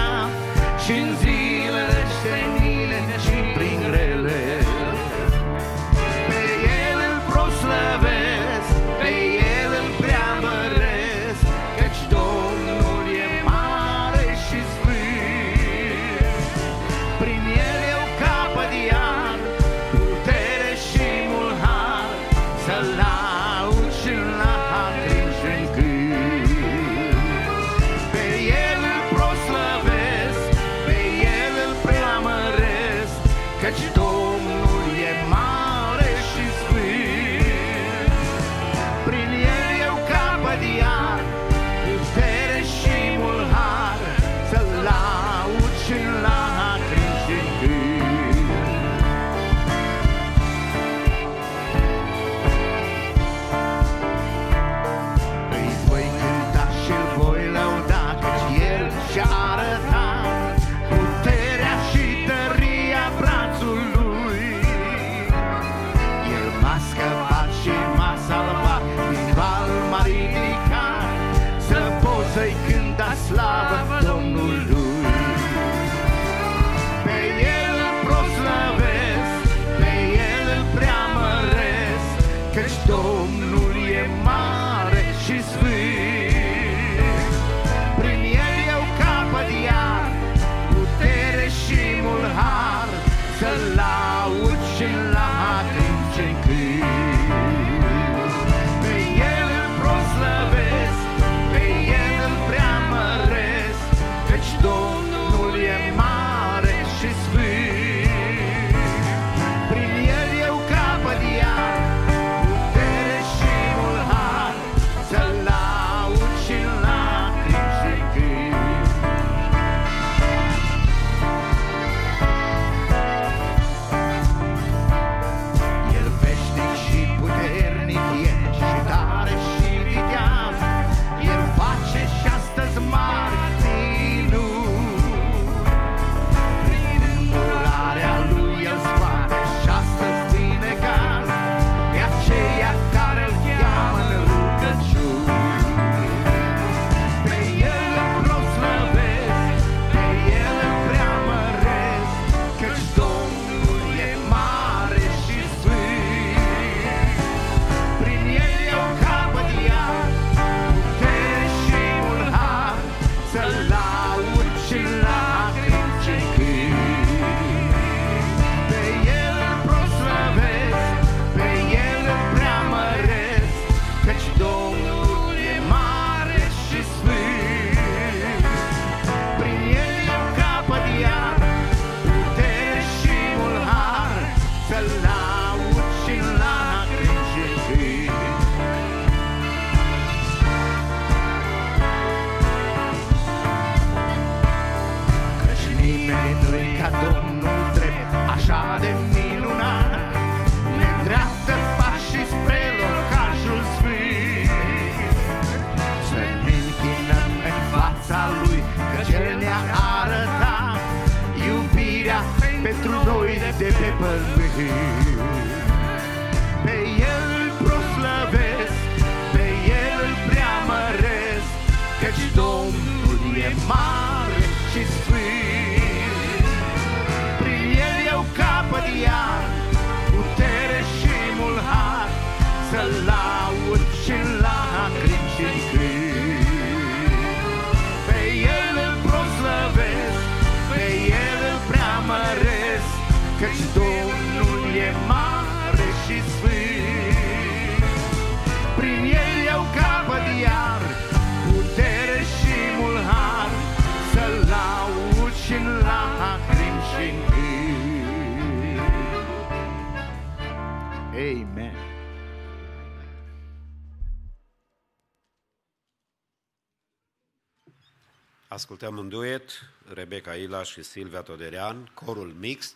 ascultăm un duet, Rebecca Ilaș și Silvia Toderean, corul mixt,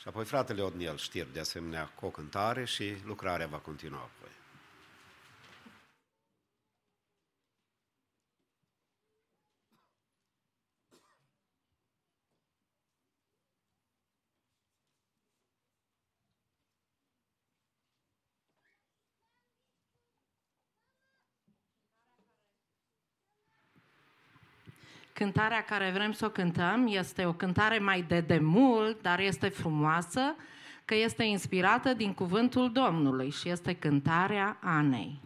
și apoi fratele Odniel Știr, de asemenea, cu o cântare și lucrarea va continua apoi. Cântarea care vrem să o cântăm este o cântare mai de demult, dar este frumoasă, că este inspirată din cuvântul Domnului și este cântarea Anei.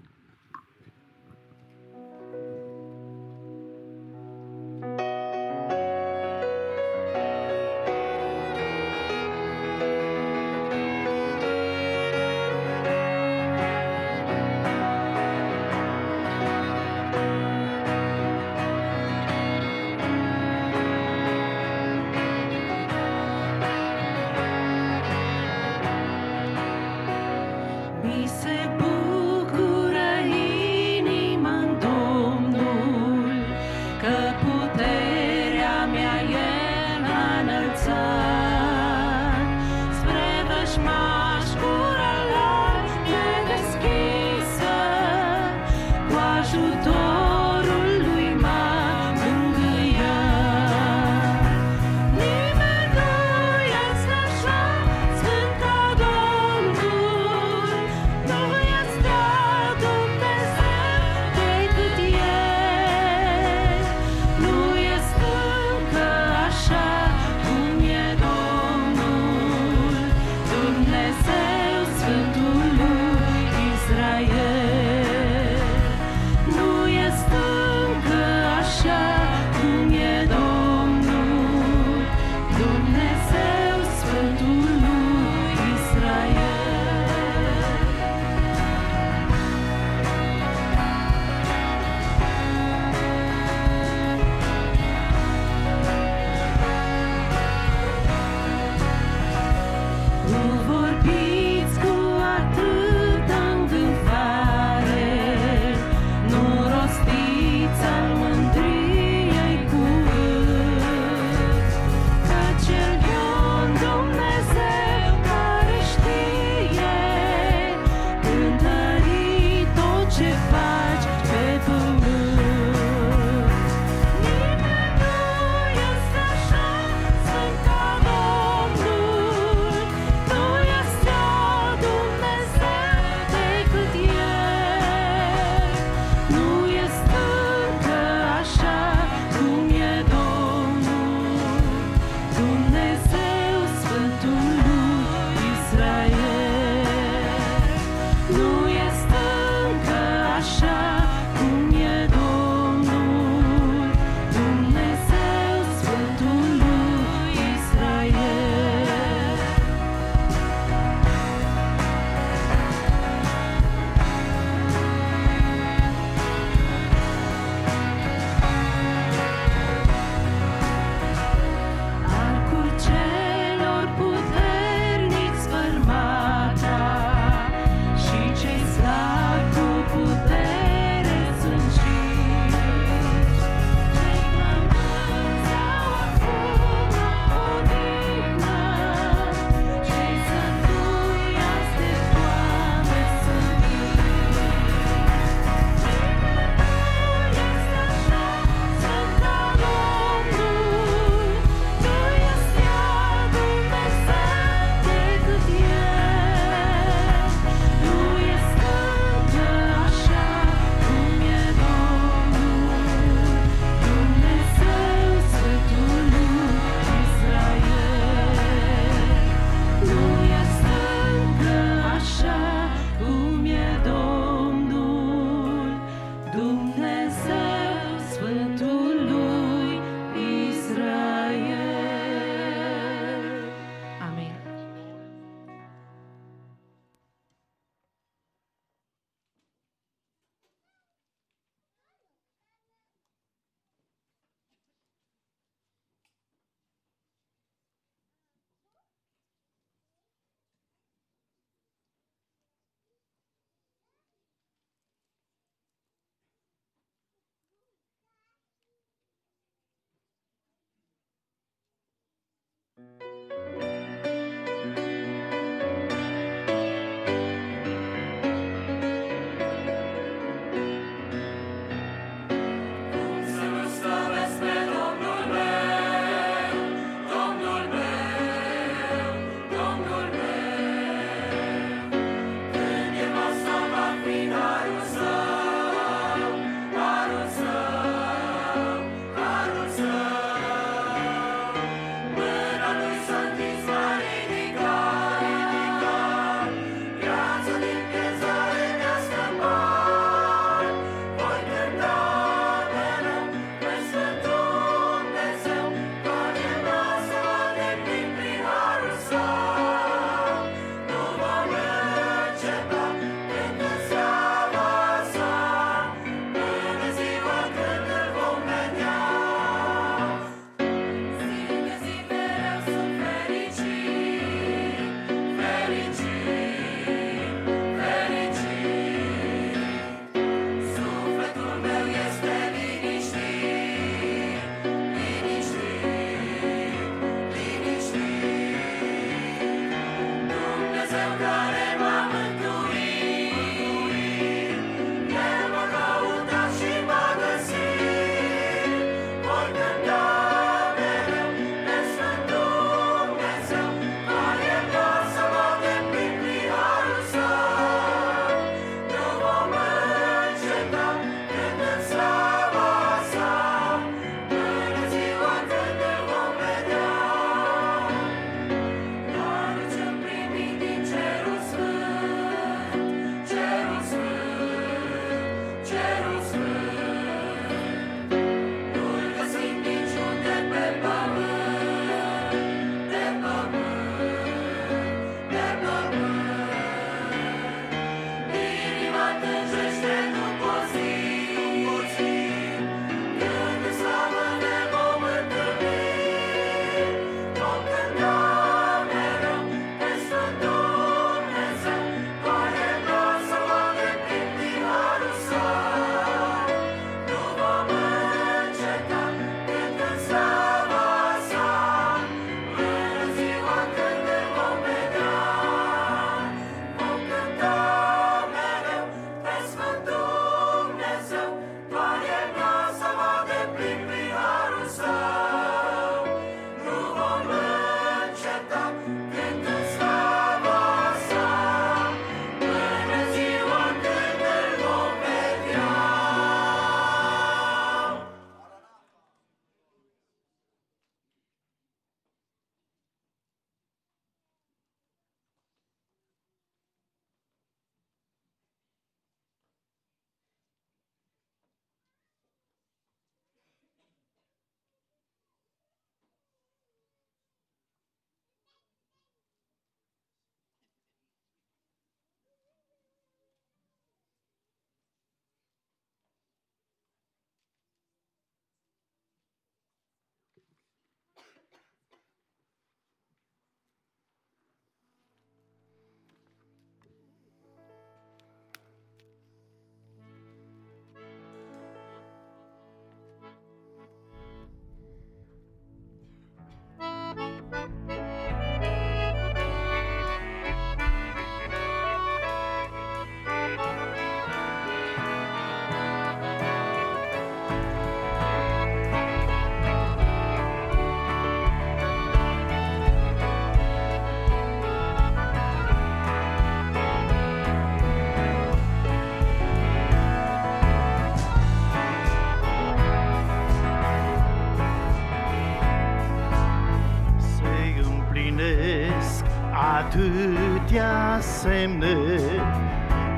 atâtea semne,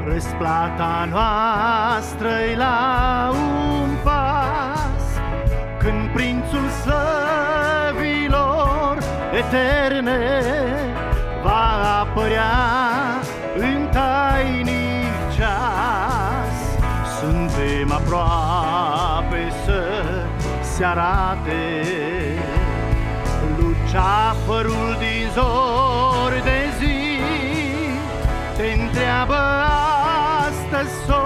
răsplata noastră la un pas, când prințul slăvilor eterne va apărea în tainic ceas. Suntem aproape să se arate luceafărul din zon. aber hast so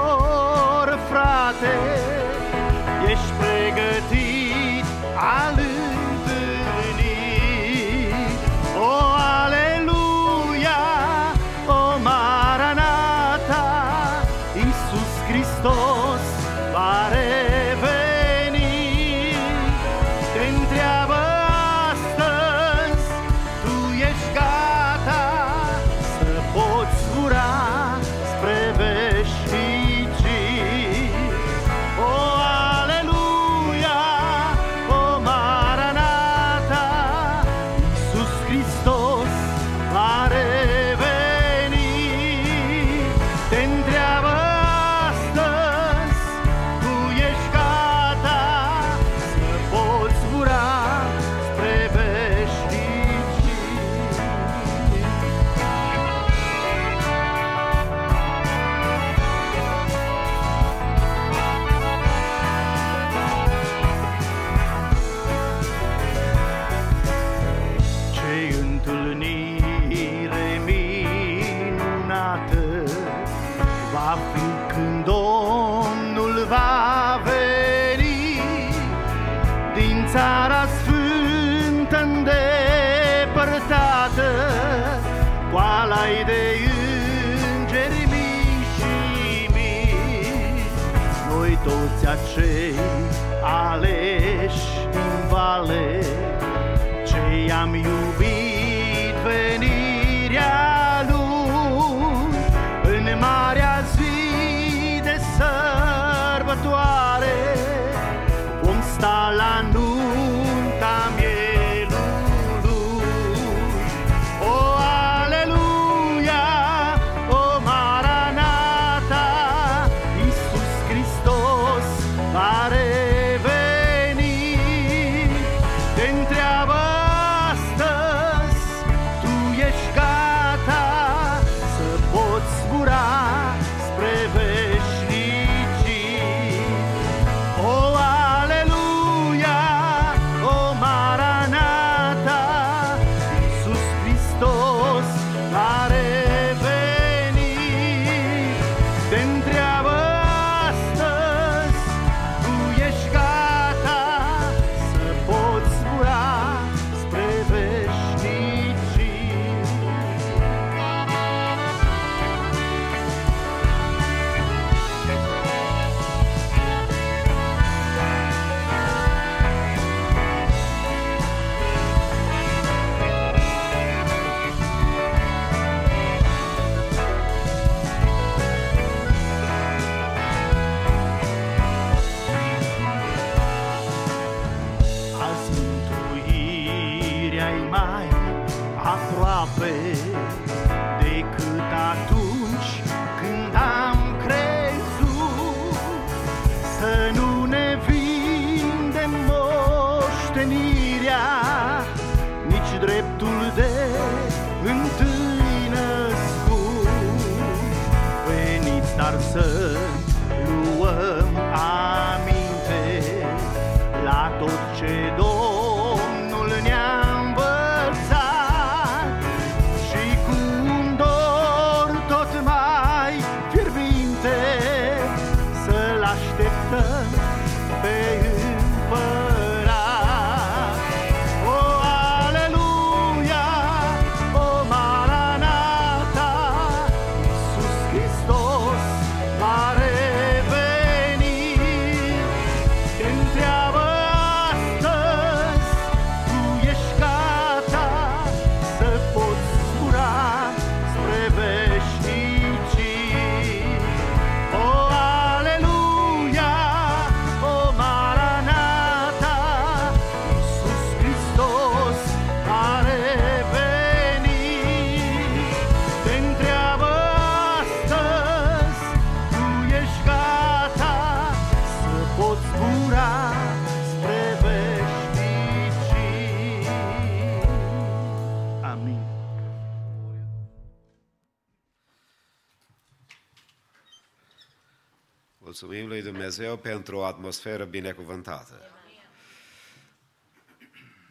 Dumnezeu pentru o atmosferă binecuvântată.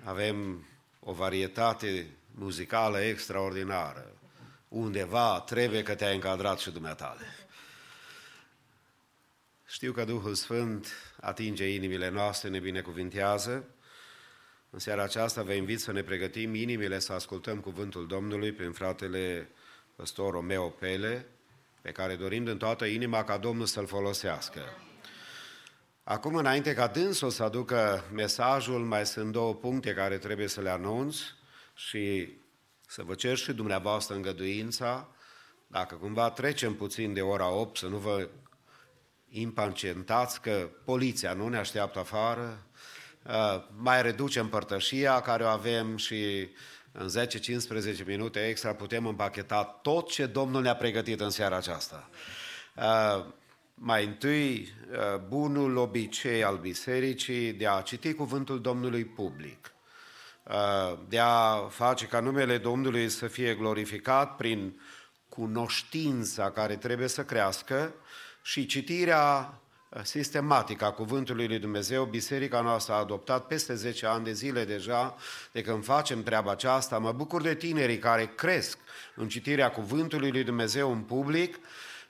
Avem o varietate muzicală extraordinară. Undeva trebuie că te-ai încadrat și dumneatale. Știu că Duhul Sfânt atinge inimile noastre, ne binecuvintează. În seara aceasta vă invit să ne pregătim inimile să ascultăm cuvântul Domnului prin fratele păstor Romeo Pele, pe care dorim din toată inima ca Domnul să-l folosească. Acum, înainte ca dânsul să aducă mesajul, mai sunt două puncte care trebuie să le anunț și să vă cer și dumneavoastră îngăduința, dacă cumva trecem puțin de ora 8, să nu vă impacientați că poliția nu ne așteaptă afară, uh, mai reducem părtășia care o avem și în 10-15 minute extra putem împacheta tot ce Domnul ne-a pregătit în seara aceasta. Uh, mai întâi, uh, bunul obicei al bisericii de a citi cuvântul Domnului public, de a face ca numele Domnului să fie glorificat prin cunoștința care trebuie să crească și citirea sistematică a Cuvântului lui Dumnezeu. Biserica noastră a adoptat peste 10 ani de zile deja de când facem treaba aceasta. Mă bucur de tinerii care cresc în citirea Cuvântului lui Dumnezeu în public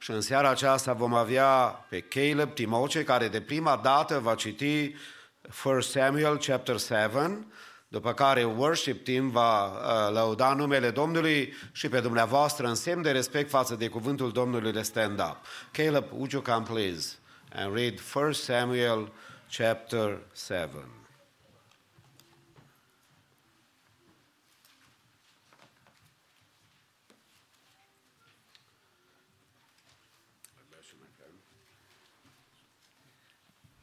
și în seara aceasta vom avea pe Caleb Timoce care de prima dată va citi 1 Samuel chapter 7 după care worship team va uh, lăuda numele Domnului și pe dumneavoastră în semn de respect față de cuvântul Domnului de stand-up. Caleb, would you come please and read 1 Samuel chapter 7.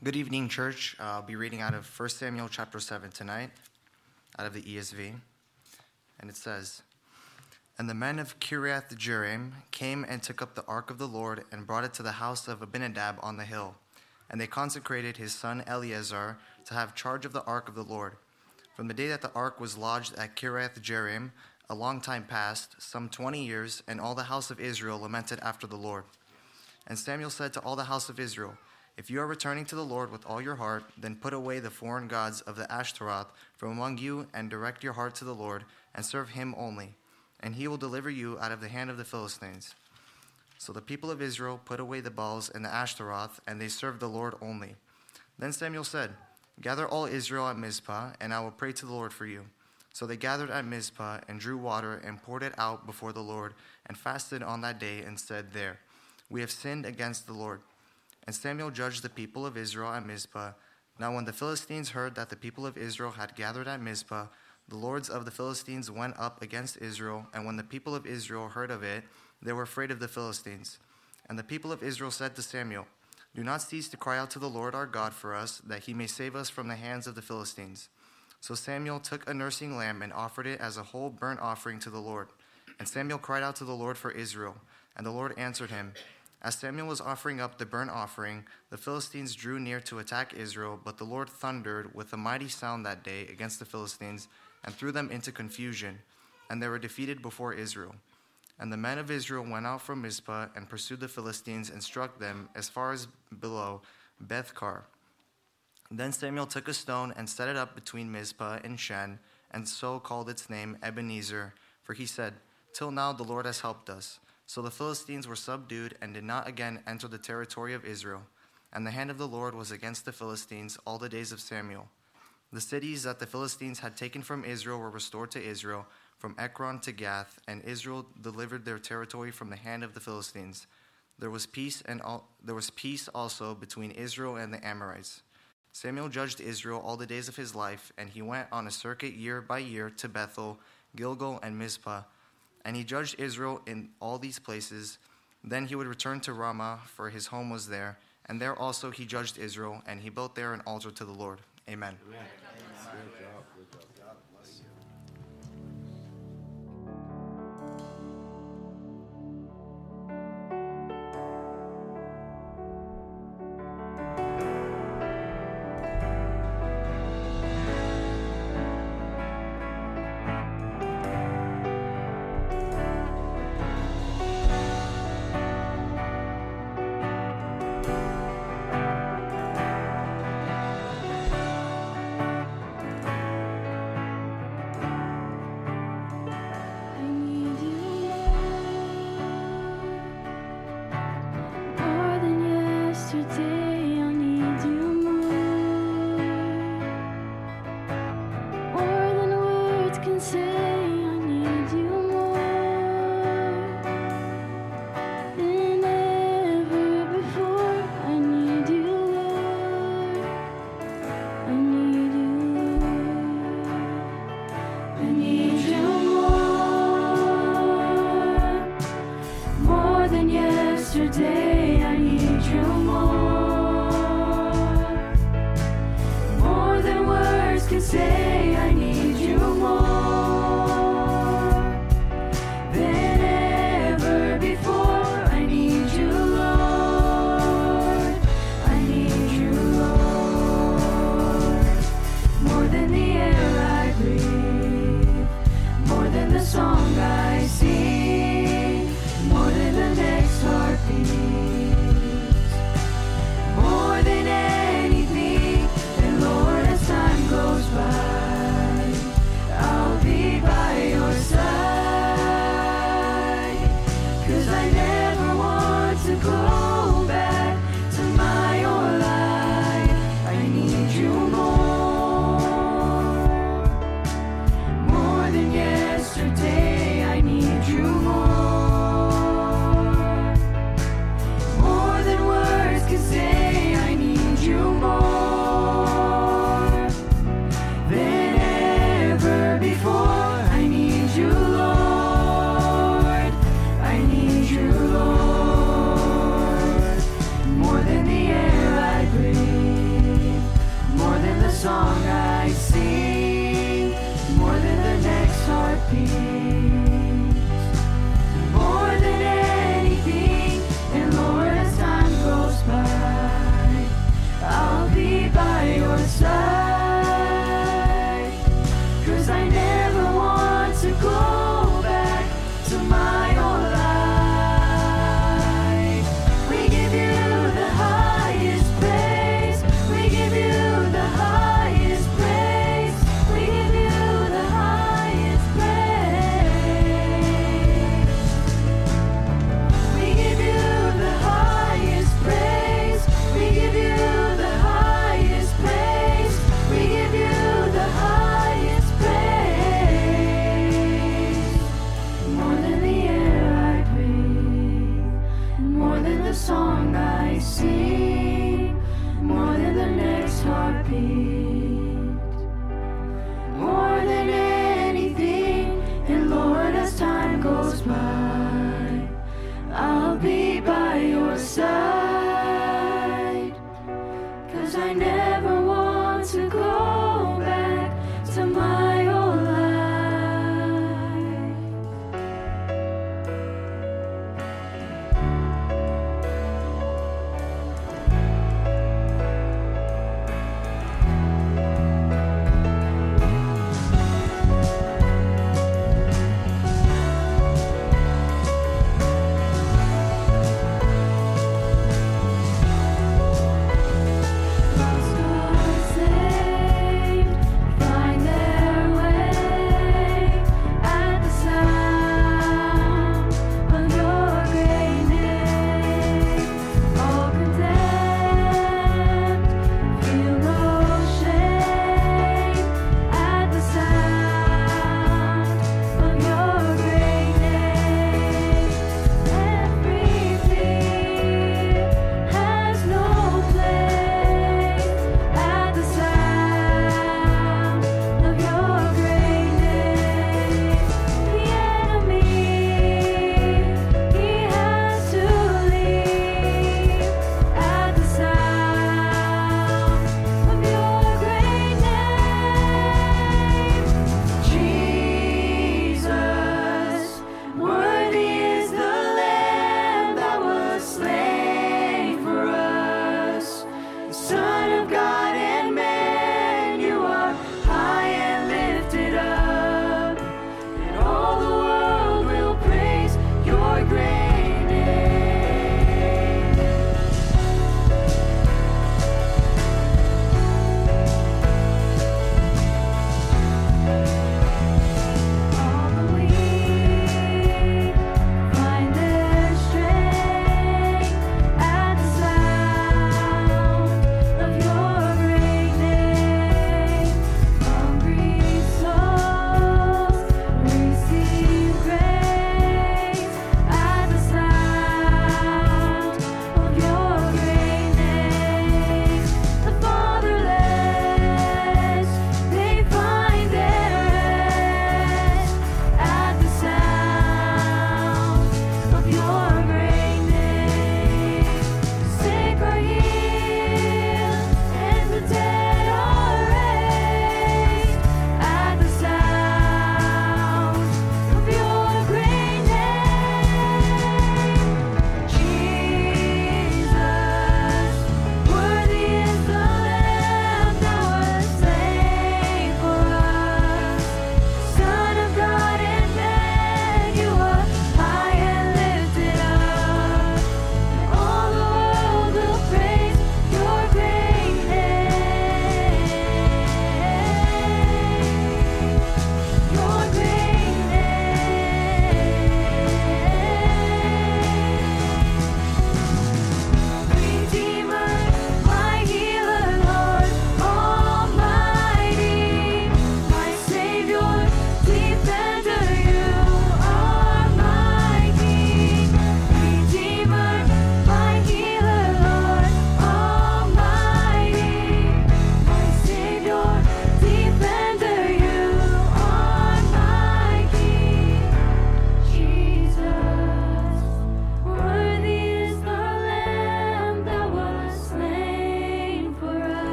Good evening, church. Uh, I'll be reading out of 1 Samuel chapter 7 tonight, out of the ESV. And it says, And the men of Kiriath Jearim came and took up the ark of the Lord and brought it to the house of Abinadab on the hill. And they consecrated his son Eleazar to have charge of the ark of the Lord. From the day that the ark was lodged at Kiriath Jearim, a long time passed, some twenty years, and all the house of Israel lamented after the Lord. And Samuel said to all the house of Israel, If you are returning to the Lord with all your heart, then put away the foreign gods of the Ashtaroth from among you, and direct your heart to the Lord, and serve him only. And he will deliver you out of the hand of the Philistines. So the people of Israel put away the Baals and the Ashtaroth, and they served the Lord only. Then Samuel said, Gather all Israel at Mizpah, and I will pray to the Lord for you. So they gathered at Mizpah, and drew water, and poured it out before the Lord, and fasted on that day, and said, There, we have sinned against the Lord. And Samuel judged the people of Israel at Mizpah. Now, when the Philistines heard that the people of Israel had gathered at Mizpah, the lords of the Philistines went up against Israel. And when the people of Israel heard of it, they were afraid of the Philistines. And the people of Israel said to Samuel, Do not cease to cry out to the Lord our God for us, that he may save us from the hands of the Philistines. So Samuel took a nursing lamb and offered it as a whole burnt offering to the Lord. And Samuel cried out to the Lord for Israel. And the Lord answered him. As Samuel was offering up the burnt offering, the Philistines drew near to attack Israel, but the Lord thundered with a mighty sound that day against the Philistines and threw them into confusion, and they were defeated before Israel. And the men of Israel went out from Mizpah and pursued the Philistines and struck them as far as below Bethkar. Then Samuel took a stone and set it up between Mizpah and Shen, and so called its name Ebenezer, for he said, Till now the Lord has helped us. So the Philistines were subdued and did not again enter the territory of Israel. And the hand of the Lord was against the Philistines all the days of Samuel. The cities that the Philistines had taken from Israel were restored to Israel, from Ekron to Gath, and Israel delivered their territory from the hand of the Philistines. There was peace and al- there was peace also between Israel and the Amorites. Samuel judged Israel all the days of his life, and he went on a circuit year by year to Bethel, Gilgal, and Mizpah. And he judged Israel in all these places. Then he would return to Ramah, for his home was there. And there also he judged Israel, and he built there an altar to the Lord. Amen.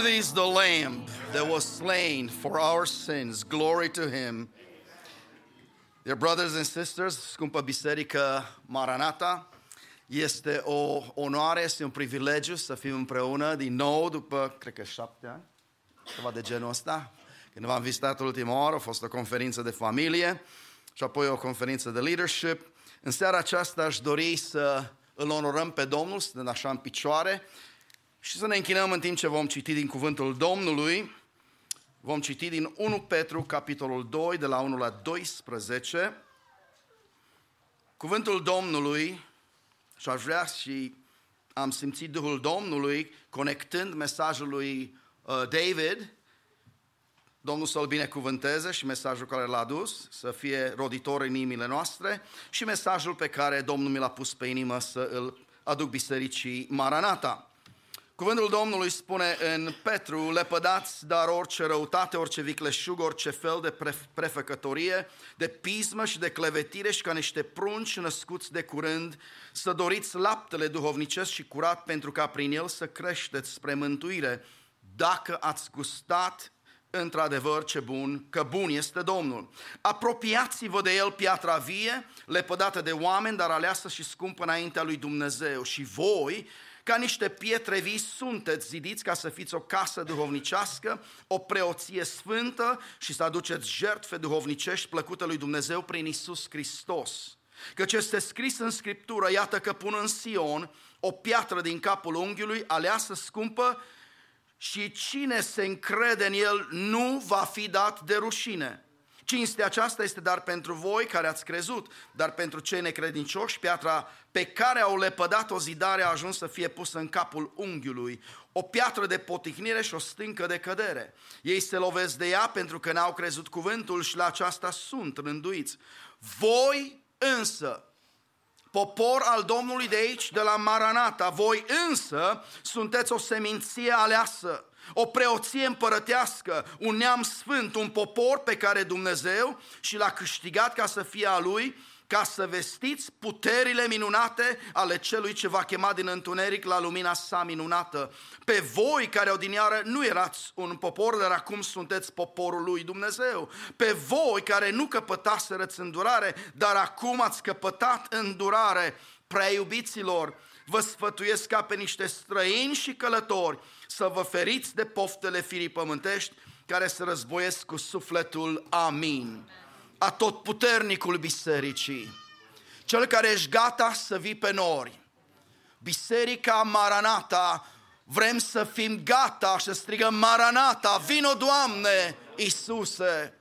Worthy is the Lamb that was slain for our sins. Glory to Him. Dear brothers and sisters, scumpă biserică Maranata, este o onoare, este un privilegiu să fim împreună din nou după, cred că șapte ani, ceva de genul ăsta. Când v-am vizitat ultima oară, a fost o conferință de familie și apoi o conferință de leadership. În seara aceasta aș dori să îl onorăm pe Domnul, să ne așa în picioare și să ne închinăm în timp ce vom citi din cuvântul Domnului. Vom citi din 1 Petru, capitolul 2, de la 1 la 12. Cuvântul Domnului, și aș vrea și am simțit Duhul Domnului conectând mesajul lui uh, David, Domnul să-l binecuvânteze și mesajul care l-a adus, să fie roditor în inimile noastre și mesajul pe care Domnul mi l-a pus pe inimă să îl aduc bisericii Maranata. Cuvântul Domnului spune în Petru, lepădați dar orice răutate, orice vicleșug, orice fel de pre- prefăcătorie, de pismă și de clevetire și ca niște prunci născuți de curând, să doriți laptele duhovnicesc și curat pentru ca prin el să creșteți spre mântuire, dacă ați gustat într-adevăr ce bun, că bun este Domnul. Apropiați-vă de el piatra vie, lepădată de oameni, dar aleasă și scumpă înaintea lui Dumnezeu. Și voi, ca niște pietre vii, sunteți zidiți ca să fiți o casă duhovnicească, o preoție sfântă și să aduceți jertfe duhovnicești plăcute lui Dumnezeu prin Isus Hristos. Căci este scris în Scriptură, iată că pun în Sion o piatră din capul unghiului, aleasă scumpă, și cine se încrede în el nu va fi dat de rușine. Cinstea aceasta este dar pentru voi care ați crezut, dar pentru cei necredincioși, piatra pe care au lepădat o zidare a ajuns să fie pusă în capul unghiului, o piatră de poticnire și o stâncă de cădere. Ei se lovesc de ea pentru că n-au crezut cuvântul și la aceasta sunt rânduiți. Voi însă, popor al Domnului de aici, de la Maranata, voi însă sunteți o seminție aleasă, o preoție împărătească, un neam sfânt, un popor pe care Dumnezeu și l-a câștigat ca să fie a Lui, ca să vestiți puterile minunate ale celui ce va chema din întuneric la lumina sa minunată. Pe voi care odiniară nu erați un popor, dar acum sunteți poporul lui Dumnezeu. Pe voi care nu căpătaserăți îndurare, dar acum ați căpătat îndurare. Prea iubiților, vă sfătuiesc ca pe niște străini și călători să vă feriți de poftele firii pământești care se războiesc cu sufletul. Amin atotputernicul bisericii, cel care ești gata să vii pe nori. Biserica Maranata, vrem să fim gata și să strigăm Maranata, vino Doamne, Iisuse!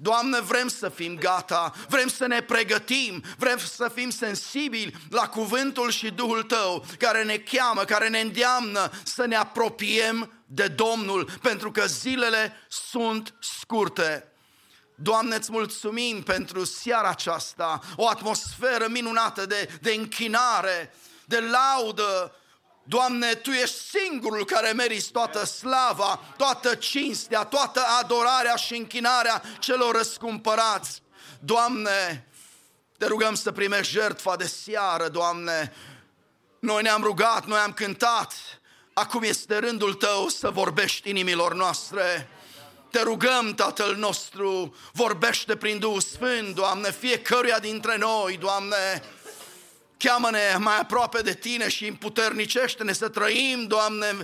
Doamne, vrem să fim gata, vrem să ne pregătim, vrem să fim sensibili la cuvântul și Duhul Tău care ne cheamă, care ne îndeamnă să ne apropiem de Domnul, pentru că zilele sunt scurte. Doamne, îți mulțumim pentru seara aceasta, o atmosferă minunată de, de închinare, de laudă. Doamne, Tu ești singurul care meriți toată slava, toată cinstea, toată adorarea și închinarea celor răscumpărați. Doamne, te rugăm să primești jertfa de seară, Doamne. Noi ne-am rugat, noi am cântat, acum este rândul Tău să vorbești inimilor noastre. Te rugăm, Tatăl nostru, vorbește prin Duhul Sfânt, Doamne, fiecăruia dintre noi, Doamne, cheamă-ne mai aproape de Tine și împuternicește-ne să trăim, Doamne,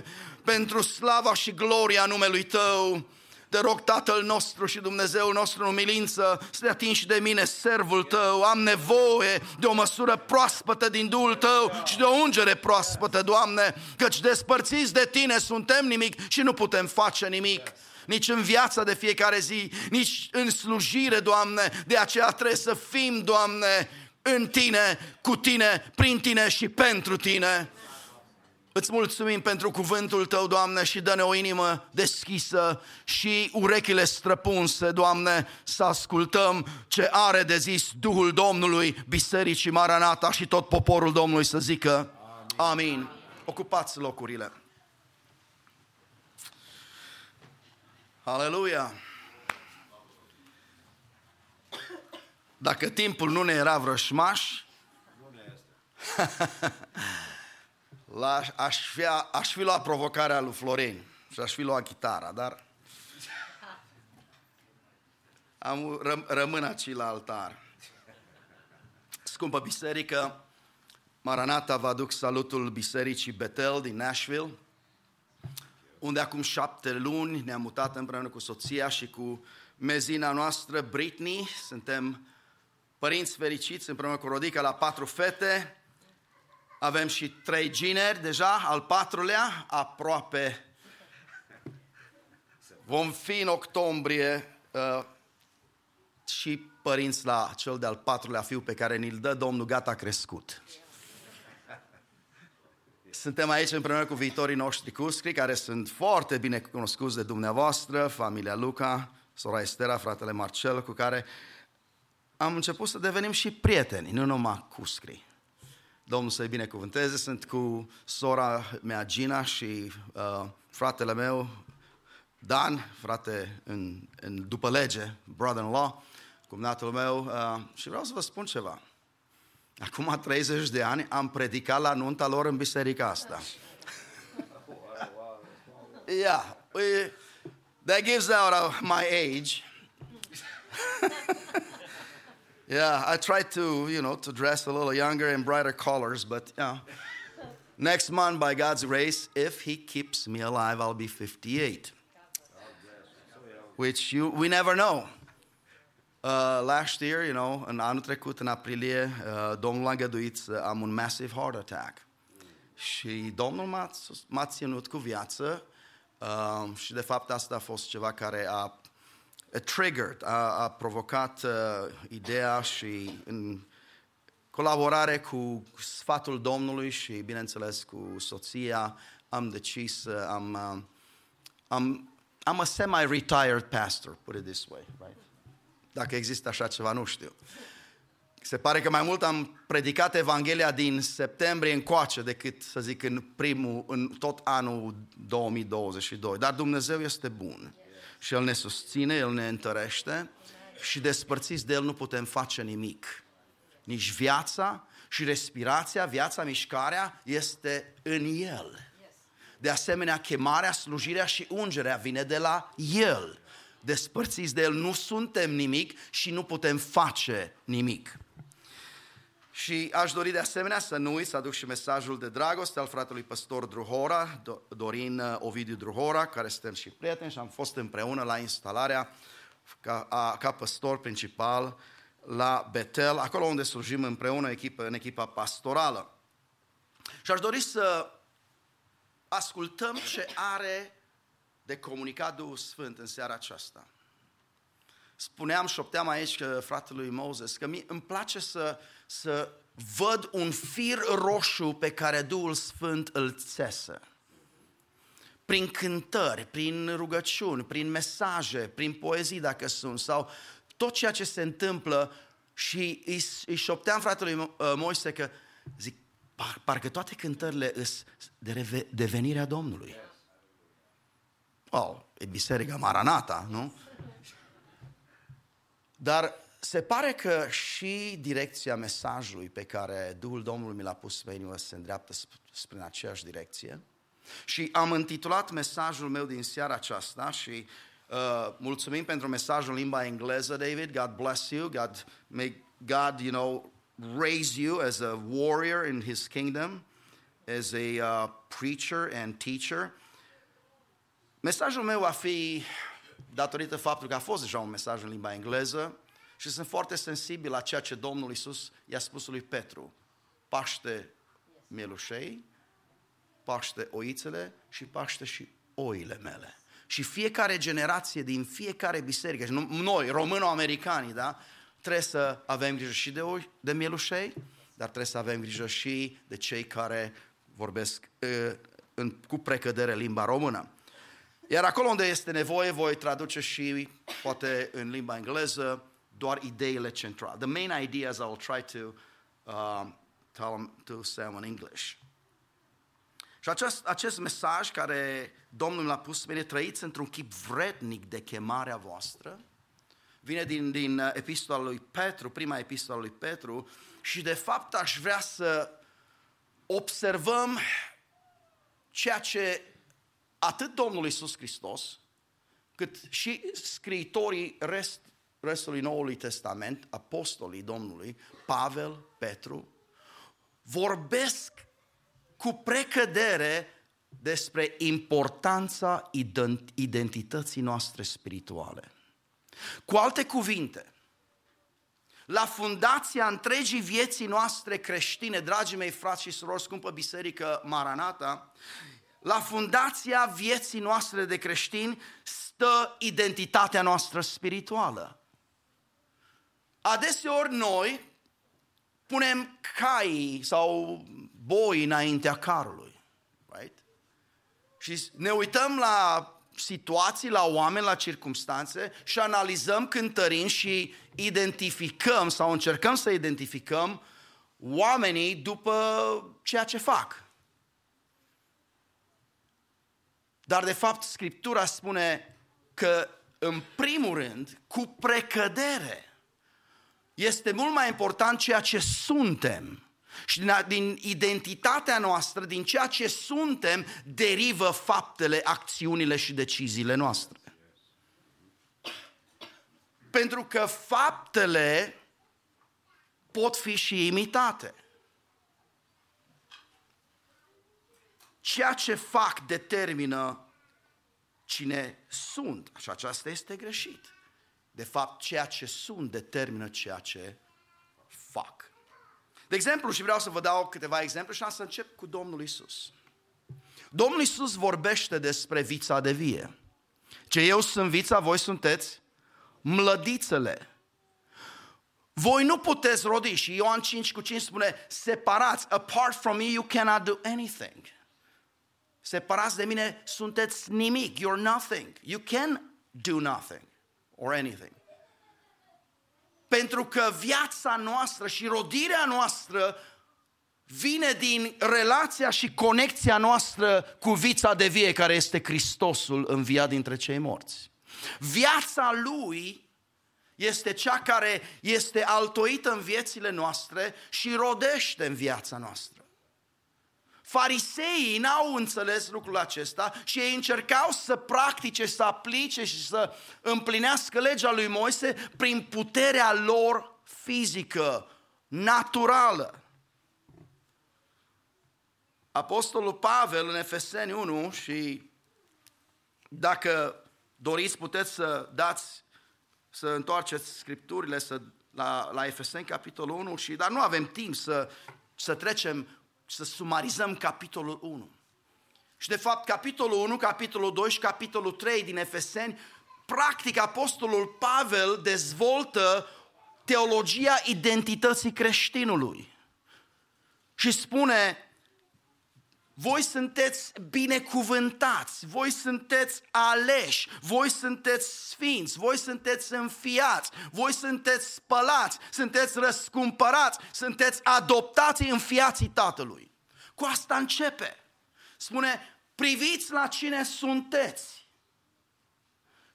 pentru slava și gloria numelui Tău. Te rog, Tatăl nostru și Dumnezeul nostru în umilință, să te atingi de mine, servul Tău. Am nevoie de o măsură proaspătă din Duhul Tău și de o ungere proaspătă, Doamne, căci despărțiți de Tine suntem nimic și nu putem face nimic nici în viața de fiecare zi, nici în slujire, Doamne. De aceea trebuie să fim, Doamne, în Tine, cu Tine, prin Tine și pentru Tine. Îți mulțumim pentru cuvântul Tău, Doamne, și dă-ne o inimă deschisă și urechile străpunse, Doamne, să ascultăm ce are de zis Duhul Domnului, Bisericii Maranata și tot poporul Domnului să zică Amin. Amin. Ocupați locurile. Aleluia! Dacă timpul nu ne era vrășmaș, la, aș, fi, aș fi luat provocarea lui Florin și aș fi luat chitara, dar am, răm, rămân aici la altar. Scumpă biserică, Maranata vă aduc salutul bisericii Betel din Nashville, unde acum șapte luni ne-am mutat împreună cu soția și cu mezina noastră Britney. Suntem părinți fericiți împreună cu Rodica la patru fete. Avem și trei gineri deja, al patrulea, aproape. Vom fi în octombrie uh, și părinți la cel de-al patrulea fiu pe care ni-l dă Domnul gata crescut. Suntem aici împreună cu viitorii noștri cuscri, care sunt foarte bine cunoscuți de dumneavoastră, familia Luca, sora Estera, fratele Marcel, cu care am început să devenim și prieteni, nu numai cuscri. Domnul să-i binecuvânteze, sunt cu sora mea Gina și uh, fratele meu Dan, frate în, în după lege, brother-in-law, cumnatul meu, uh, și vreau să vă spun ceva. Acum 30 de ani am predicat la nunta lor în biserica asta. Yeah, we, that gives out of my age. yeah, I try to, you know, to dress a little younger in brighter colors, but yeah. Next month, by God's grace, if He keeps me alive, I'll be 58. Which you, we never know. Uh, last year, you know, în anul trecut, în aprilie, uh, Domnul a găduit să am un massive heart attack. Și Domnul m-a, m-a ținut cu viață uh, și de fapt asta a fost ceva care a triggered, a, a provocat uh, ideea și în colaborare cu sfatul Domnului și bineînțeles cu soția am decis să am, uh, am I'm a semi-retired pastor, put it this way, right? Dacă există așa ceva, nu știu. Se pare că mai mult am predicat Evanghelia din septembrie încoace decât, să zic, în primul, în tot anul 2022. Dar Dumnezeu este bun și El ne susține, El ne întărește și despărțiți de El nu putem face nimic. Nici viața și respirația, viața, mișcarea este în El. De asemenea, chemarea, slujirea și ungerea vine de la El. Despărțiți de El nu suntem nimic și nu putem face nimic. Și aș dori de asemenea să nu uit să aduc și mesajul de dragoste al fratelui păstor Druhora, Dorin uh, Ovidiu Druhora, care suntem și prieteni și am fost împreună la instalarea ca, a, ca păstor principal la Betel, acolo unde slujim împreună echipă, în echipa pastorală. Și aș dori să ascultăm ce are de comunicat Duhul Sfânt în seara aceasta. Spuneam, șopteam aici că fratelui Moses, că mie îmi place să, să văd un fir roșu pe care Duhul Sfânt îl țesă. Prin cântări, prin rugăciuni, prin mesaje, prin poezii dacă sunt, sau tot ceea ce se întâmplă și îi, îi șopteam fratelui uh, Moise că, zic, par, parcă toate cântările îs de reve, devenirea Domnului. Oh, e biserica Maranata, nu? Dar se pare că și direcția mesajului pe care Duhul Domnului mi l-a pus pe inimă se îndreaptă spre aceeași direcție. Și am intitulat mesajul meu din seara aceasta și uh, mulțumim pentru mesajul în limba engleză, David. God bless you. God, may God, you know, raise you as a warrior in his kingdom, as a uh, preacher and teacher. Mesajul meu va fi, datorită faptului că a fost deja un mesaj în limba engleză, și sunt foarte sensibil la ceea ce Domnul Isus i-a spus lui Petru. Paște mielușei, paște oițele și paște și oile mele. Și fiecare generație din fiecare biserică, și noi, româno-americanii, da, trebuie să avem grijă și de, oi, de mielușei, dar trebuie să avem grijă și de cei care vorbesc uh, în, cu precădere limba română. Iar acolo unde este nevoie, voi traduce și, poate în limba engleză, doar ideile centrale. The main ideas I'll try to um, tell them to say in English. Și acest, acest mesaj care Domnul l-a pus bine trăiți într-un chip vrednic de chemarea voastră, vine din, din uh, epistola lui Petru, prima epistola lui Petru, și de fapt aș vrea să observăm ceea ce atât Domnul Isus Hristos, cât și scriitorii rest, restului Noului Testament, apostolii Domnului, Pavel, Petru, vorbesc cu precădere despre importanța ident- identității noastre spirituale. Cu alte cuvinte, la fundația întregii vieții noastre creștine, dragii mei frați și surori, scumpă biserică Maranata, la fundația vieții noastre de creștini stă identitatea noastră spirituală. Adeseori noi punem cai sau boi înaintea carului, right? Și ne uităm la situații, la oameni, la circumstanțe și analizăm cântărind și identificăm sau încercăm să identificăm oamenii după ceea ce fac. Dar de fapt Scriptura spune că în primul rând, cu precădere, este mult mai important ceea ce suntem. Și din, din identitatea noastră, din ceea ce suntem, derivă faptele, acțiunile și deciziile noastre. Pentru că faptele pot fi și imitate. Ceea ce fac determină cine sunt. Și aceasta este greșit. De fapt, ceea ce sunt determină ceea ce fac. De exemplu, și vreau să vă dau câteva exemple și am să încep cu Domnul Isus. Domnul Isus vorbește despre vița de vie. Ce eu sunt vița, voi sunteți mlădițele. Voi nu puteți rodi și Ioan 5 cu 5 spune separați, apart from me you cannot do anything. Separați de mine sunteți nimic, you're nothing. You can do nothing or anything. Pentru că viața noastră și rodirea noastră vine din relația și conexia noastră cu vița de vie care este Hristosul înviat dintre cei morți. Viața Lui este cea care este altoită în viețile noastre și rodește în viața noastră. Fariseii n-au înțeles lucrul acesta și ei încercau să practice, să aplice și să împlinească legea lui Moise prin puterea lor fizică, naturală. Apostolul Pavel în Efeseni 1 și dacă doriți puteți să dați, să întoarceți scripturile să, la, la Efeseni capitolul 1, și, dar nu avem timp să, să trecem să sumarizăm capitolul 1. Și de fapt capitolul 1, capitolul 2 și capitolul 3 din Efeseni, practic apostolul Pavel dezvoltă teologia identității creștinului. Și spune, voi sunteți binecuvântați, voi sunteți aleși, voi sunteți sfinți, voi sunteți înfiați, voi sunteți spălați, sunteți răscumpărați, sunteți adoptați în fiații Tatălui. Cu asta începe. Spune, priviți la cine sunteți.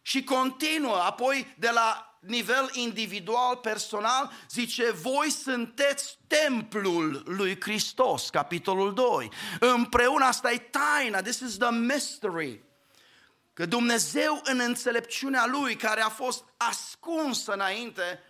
Și continuă, apoi de la nivel individual, personal, zice, voi sunteți templul lui Hristos, capitolul 2. Împreună, asta e taina, this is the mystery. Că Dumnezeu în înțelepciunea Lui, care a fost ascunsă înainte,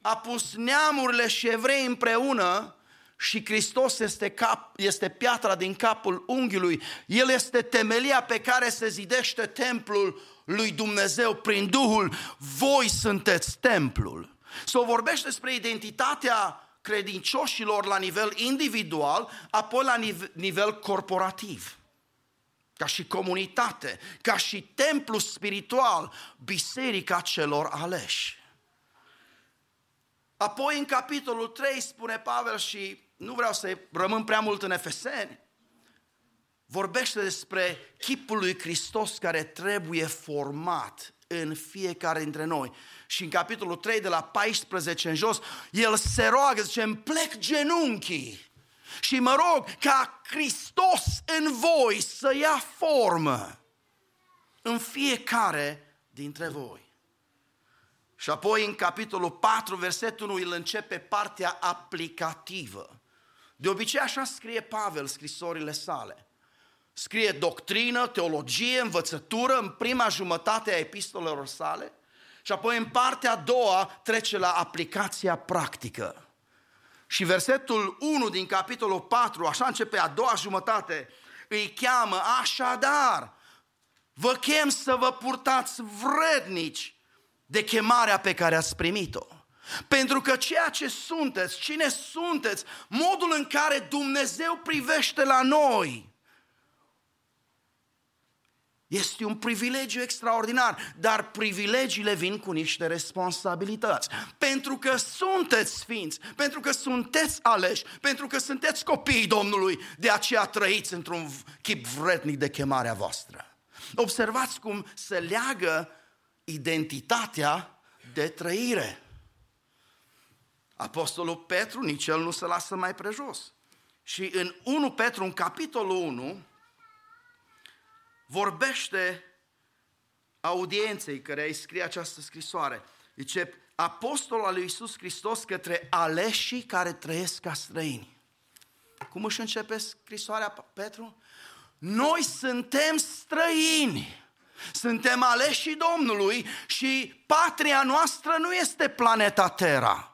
a pus neamurile și evrei împreună și Hristos este, cap, este piatra din capul unghiului. El este temelia pe care se zidește templul lui Dumnezeu prin Duhul. Voi sunteți templul. Să o vorbește despre identitatea credincioșilor la nivel individual, apoi la nivel corporativ. Ca și comunitate, ca și templu spiritual, biserica celor aleși. Apoi în capitolul 3 spune Pavel și nu vreau să rămân prea mult în Efeseni, vorbește despre chipul lui Hristos care trebuie format în fiecare dintre noi. Și în capitolul 3, de la 14 în jos, el se roagă, zice, îmi plec genunchii și mă rog ca Hristos în voi să ia formă în fiecare dintre voi. Și apoi în capitolul 4, versetul 1, el începe partea aplicativă. De obicei așa scrie Pavel scrisorile sale. scrie doctrină, teologie, învățătură în prima jumătate a epistolelor sale și apoi în partea a doua trece la aplicația practică. Și versetul 1 din capitolul 4, așa începe a doua jumătate, îi cheamă așadar, vă chem să vă purtați vrednici de chemarea pe care ați primit-o. Pentru că ceea ce sunteți, cine sunteți, modul în care Dumnezeu privește la noi, este un privilegiu extraordinar, dar privilegiile vin cu niște responsabilități. Pentru că sunteți sfinți, pentru că sunteți aleși, pentru că sunteți copiii Domnului, de aceea trăiți într-un chip vrednic de chemarea voastră. Observați cum se leagă identitatea de trăire. Apostolul Petru, nici el nu se lasă mai prejos. Și în 1 Petru, în capitolul 1, vorbește audienței care îi scrie această scrisoare. Zice, apostolul al lui Iisus Hristos către aleșii care trăiesc ca străini. Cum își începe scrisoarea Petru? Noi suntem străini. Suntem aleșii Domnului și patria noastră nu este planeta Terra.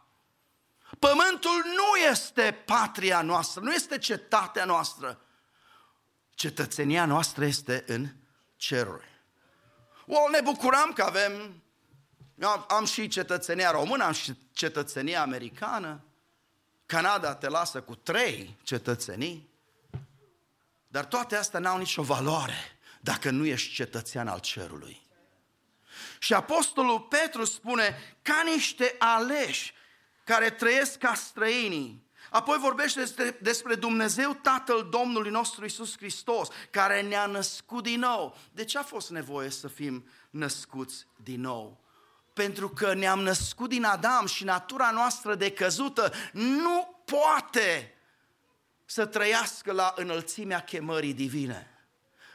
Pământul nu este patria noastră, nu este cetatea noastră. Cetățenia noastră este în ceruri. O, ne bucurăm că avem, am, am și cetățenia română, am și cetățenia americană. Canada te lasă cu trei cetățenii. Dar toate astea n-au nicio valoare dacă nu ești cetățean al cerului. Și Apostolul Petru spune, ca niște aleși care trăiesc ca străinii, Apoi vorbește despre, despre Dumnezeu Tatăl Domnului nostru Isus Hristos, care ne-a născut din nou. De ce a fost nevoie să fim născuți din nou? Pentru că ne-am născut din Adam și natura noastră decăzută nu poate să trăiască la înălțimea chemării divine.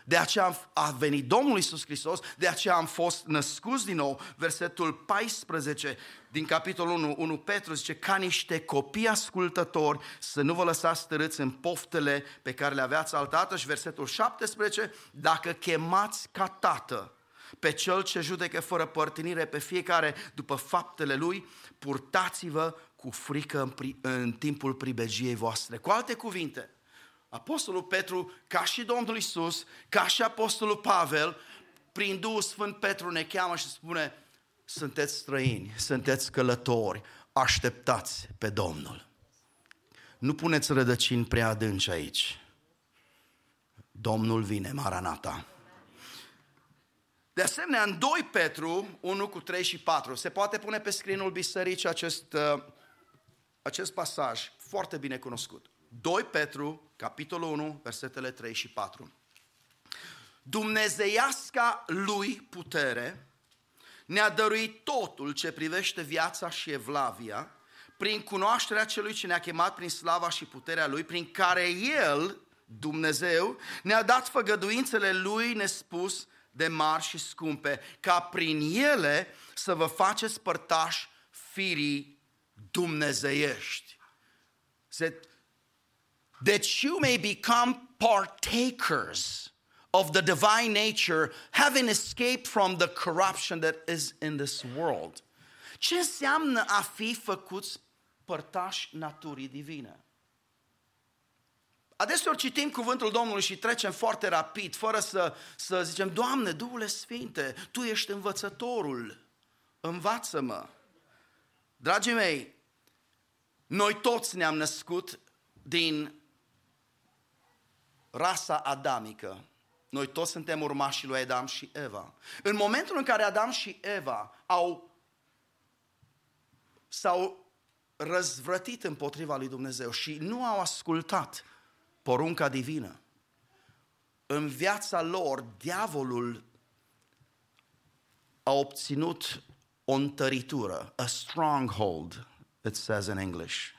De aceea a venit Domnul Isus Hristos, de aceea am fost născuți din nou. Versetul 14 din capitolul 1, 1 Petru zice, ca niște copii ascultători, să nu vă lăsați stărâți în poftele pe care le aveați altată. Și versetul 17, dacă chemați ca tată pe cel ce judecă fără părtinire pe fiecare după faptele lui, purtați-vă cu frică în, pri- în timpul pribegiei voastre. Cu alte cuvinte, Apostolul Petru, ca și Domnul Isus, ca și Apostolul Pavel, prin Duhul Sfânt Petru ne cheamă și spune, sunteți străini, sunteți călători, așteptați pe Domnul. Nu puneți rădăcini prea adânci aici. Domnul vine, Maranata. De asemenea, în 2 Petru, 1 cu 3 și 4, se poate pune pe scrinul bisericii acest, uh, acest pasaj foarte bine cunoscut. 2 Petru, capitolul 1, versetele 3 și 4. Dumnezeiasca lui putere ne-a dăruit totul ce privește viața și evlavia, prin cunoașterea celui ce ne-a chemat prin slava și puterea lui, prin care el, Dumnezeu, ne-a dat făgăduințele lui nespus de mari și scumpe, ca prin ele să vă faceți părtași firii dumnezeiești. Se that you may become partakers of the divine nature, having escaped from the corruption that is in this world. Ce înseamnă a fi făcuți părtași naturii divine? Adeseori citim cuvântul Domnului și trecem foarte rapid, fără să, să zicem, Doamne, Duhule Sfinte, Tu ești învățătorul, învață-mă. Dragii mei, noi toți ne-am născut din rasa adamică. Noi toți suntem urmașii lui Adam și Eva. În momentul în care Adam și Eva au s-au răzvrătit împotriva lui Dumnezeu și nu au ascultat porunca divină, în viața lor, diavolul a obținut o întăritură, a stronghold, it says in English.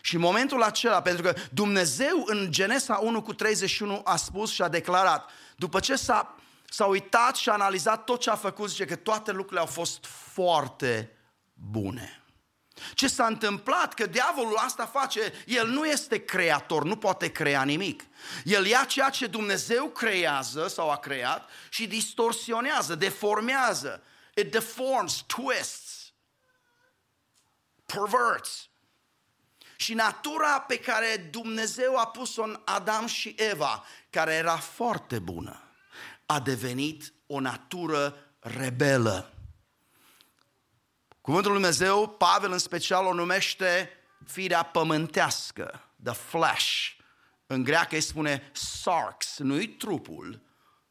Și în momentul acela, pentru că Dumnezeu în Genesa 1 cu 31 a spus și a declarat, după ce s-a, s-a uitat și a analizat tot ce a făcut, zice că toate lucrurile au fost foarte bune. Ce s-a întâmplat? Că diavolul asta face, el nu este creator, nu poate crea nimic. El ia ceea ce Dumnezeu creează sau a creat și distorsionează, deformează. It deforms, twists, perverts. Și natura pe care Dumnezeu a pus-o în Adam și Eva, care era foarte bună, a devenit o natură rebelă. Cuvântul Lui Dumnezeu, Pavel în special o numește firea pământească, the flesh. În greacă îi spune sarx, nu-i trupul,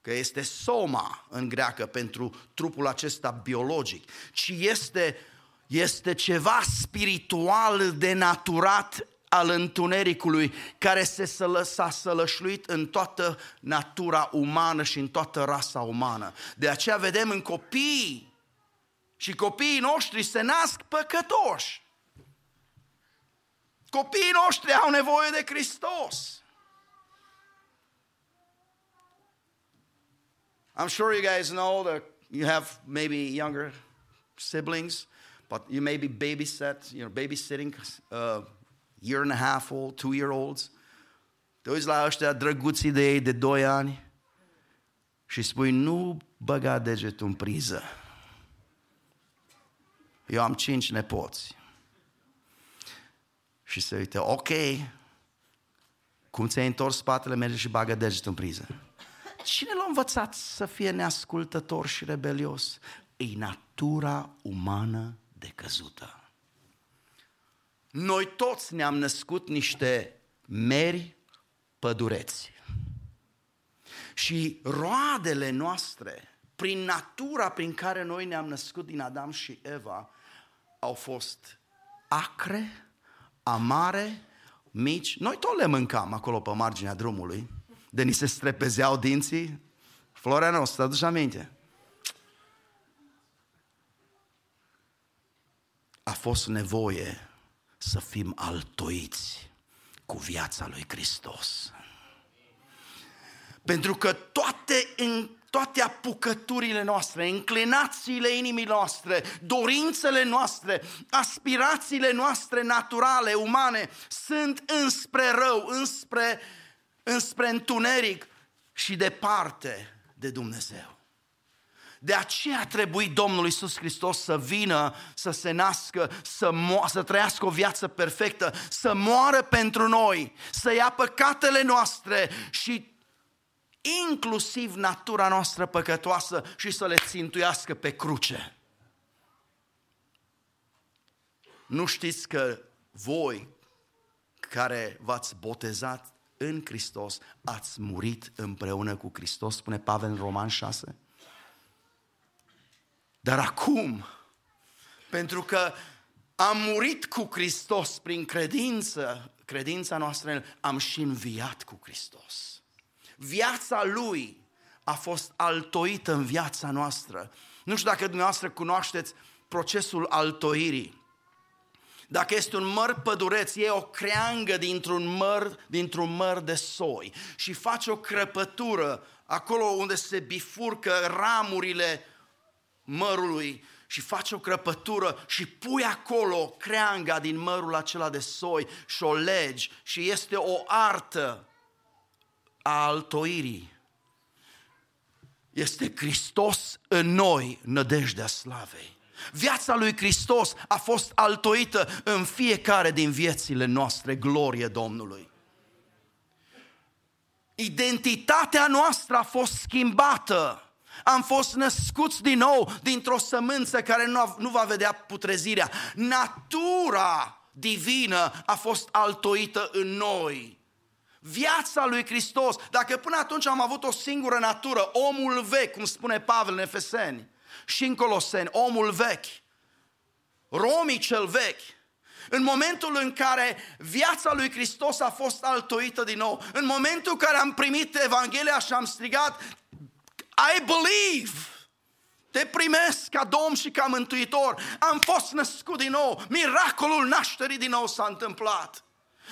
că este soma în greacă pentru trupul acesta biologic, ci este, este ceva spiritual denaturat al întunericului care se sălă, s-a sălășluit în toată natura umană și în toată rasa umană. De aceea vedem în copii și copiii noștri se nasc păcătoși. Copiii noștri au nevoie de Hristos. I'm sure you guys know that you have maybe younger siblings, but you may be babysat, you know, babysitting uh, year and a half old, two year olds. Te uiți la ăștia drăguții de ei de 2 ani și spui, nu băga degetul în priză. Eu am cinci nepoți. Și se uite, ok, cum ți-ai întors spatele, merge și bagă degetul în priză. Cine l-a învățat să fie neascultător și rebelios? E natura umană decăzută. Noi toți ne-am născut niște meri pădureți. Și roadele noastre, prin natura prin care noi ne-am născut din Adam și Eva, au fost acre, amare, mici. Noi tot le mâncam acolo pe marginea drumului, de ni se strepezeau dinții. Florea noastră, aduci aminte? A fost nevoie să fim altoiți cu viața lui Hristos. Pentru că toate, în, toate apucăturile noastre, înclinațiile inimii noastre, dorințele noastre, aspirațiile noastre naturale, umane, sunt înspre rău, înspre, înspre întuneric și departe de Dumnezeu. De aceea a trebuit Domnul Iisus Hristos să vină, să se nască, să, mo- să trăiască o viață perfectă, să moară pentru noi, să ia păcatele noastre și inclusiv natura noastră păcătoasă și să le țintuiască pe cruce. Nu știți că voi care v-ați botezat în Hristos, ați murit împreună cu Hristos, spune Pavel în Roman 6? Dar acum, pentru că am murit cu Hristos prin credință, credința noastră în El, am și înviat cu Hristos. Viața Lui a fost altoită în viața noastră. Nu știu dacă dumneavoastră cunoașteți procesul altoirii. Dacă este un măr pădureț, e o creangă dintr-un măr, dintr-un măr de soi și face o crăpătură acolo unde se bifurcă ramurile mărului și faci o crăpătură și pui acolo creanga din mărul acela de soi și o legi și este o artă a altoirii. Este Hristos în noi, nădejdea slavei. Viața lui Hristos a fost altoită în fiecare din viețile noastre, glorie Domnului. Identitatea noastră a fost schimbată am fost născuți din nou dintr-o sămânță care nu, nu va vedea putrezirea. Natura divină a fost altoită în noi. Viața lui Hristos, dacă până atunci am avut o singură natură, omul vechi, cum spune Pavel în Efeseni și în Coloseni, omul vechi, Romii cel vechi, în momentul în care viața lui Hristos a fost altoită din nou, în momentul în care am primit Evanghelia și am strigat, I believe. Te primesc ca Domn și ca Mântuitor. Am fost născut din nou. Miracolul nașterii din nou s-a întâmplat.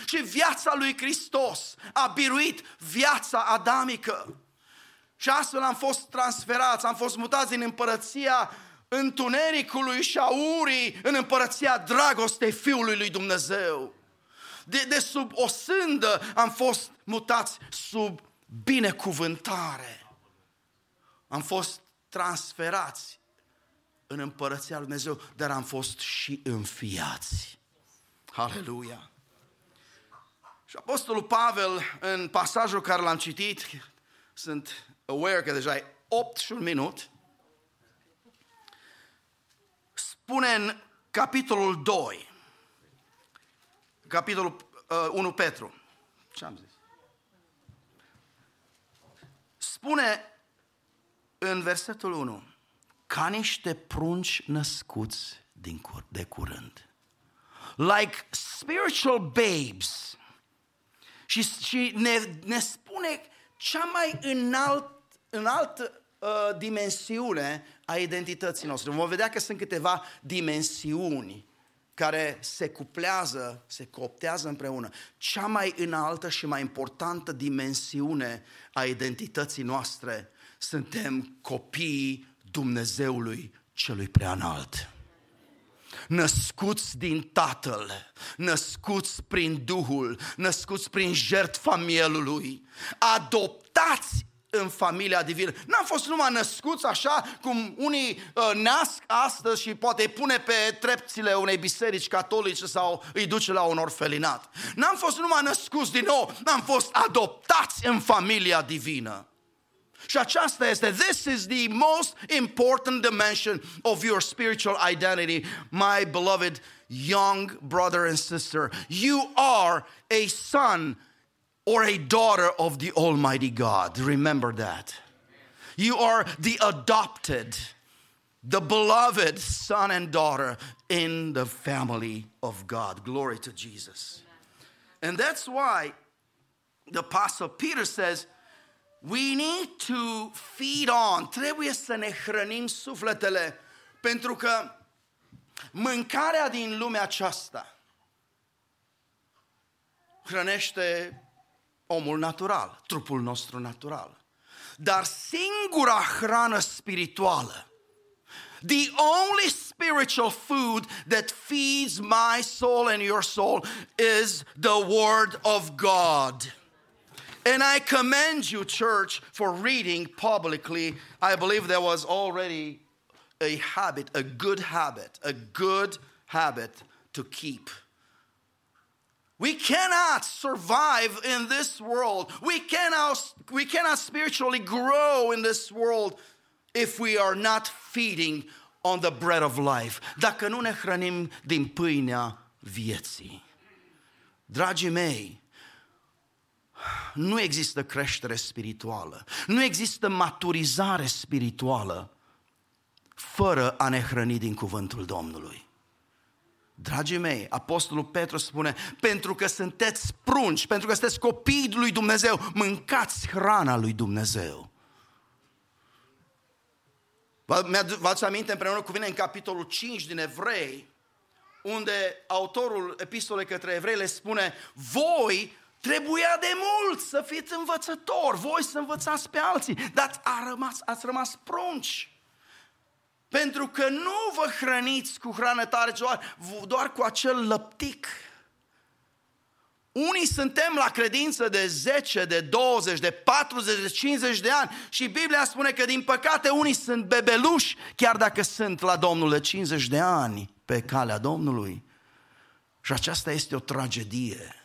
Și viața lui Hristos a biruit viața adamică. Și astfel am fost transferați, am fost mutați din împărăția întunericului și a urii în împărăția dragostei Fiului lui Dumnezeu. De, de sub o sândă am fost mutați sub binecuvântare. Am fost transferați în împărăția lui Dumnezeu, dar am fost și înfiați. Aleluia! Și Apostolul Pavel, în pasajul care l-am citit, sunt aware că deja e 8 și un minut, spune în capitolul 2, capitolul uh, 1 Petru, ce am zis? Spune în versetul 1, ca niște prunci născuți din cur- de curând. Like spiritual babes. Și, și ne, ne spune cea mai înalt, înaltă uh, dimensiune a identității noastre. Vom vedea că sunt câteva dimensiuni care se cuplează, se cooptează împreună. Cea mai înaltă și mai importantă dimensiune a identității noastre suntem copiii Dumnezeului celui prea înalt. Născuți din Tatăl, născuți prin Duhul, născuți prin jertfa mielului, adoptați în familia divină. N-am fost numai născuți așa cum unii uh, nasc astăzi și poate îi pune pe trepțile unei biserici catolice sau îi duce la un orfelinat. N-am fost numai născuți din nou, n-am fost adoptați în familia divină. Și aceasta este, this is the most important dimension of your spiritual identity, my beloved young brother and sister. You are a son or a daughter of the Almighty God. Remember that. You are the adopted, the beloved son and daughter in the family of God. Glory to Jesus. And that's why the Apostle Peter says, We need to feed on. Trebuie să ne hrănim sufletele pentru că mâncarea din lumea aceasta hrănește omul natural, trupul nostru natural. Dar singura hrană spirituală, the only spiritual food that feeds my soul and your soul is the Word of God. And I commend you, church, for reading publicly. I believe there was already a habit, a good habit, a good habit to keep. We cannot survive in this world. We cannot, we cannot spiritually grow in this world if we are not feeding on the bread of life. Dacă nu ne hrănim din pâinea vieții. Dragii mei, nu există creștere spirituală, nu există maturizare spirituală fără a ne hrăni din cuvântul Domnului. Dragii mei, Apostolul Petru spune, pentru că sunteți prunci, pentru că sunteți copii lui Dumnezeu, mâncați hrana lui Dumnezeu. Vă ați aminte împreună cu mine în capitolul 5 din Evrei, unde autorul epistolei către evrei le spune, voi trebuia de mult să fiți învățători, voi să învățați pe alții, dar a rămas, ați rămas prunci. Pentru că nu vă hrăniți cu hrană tare, doar, doar cu acel lăptic. Unii suntem la credință de 10, de 20, de 40, de 50 de ani și Biblia spune că din păcate unii sunt bebeluși, chiar dacă sunt la Domnul de 50 de ani pe calea Domnului. Și aceasta este o tragedie.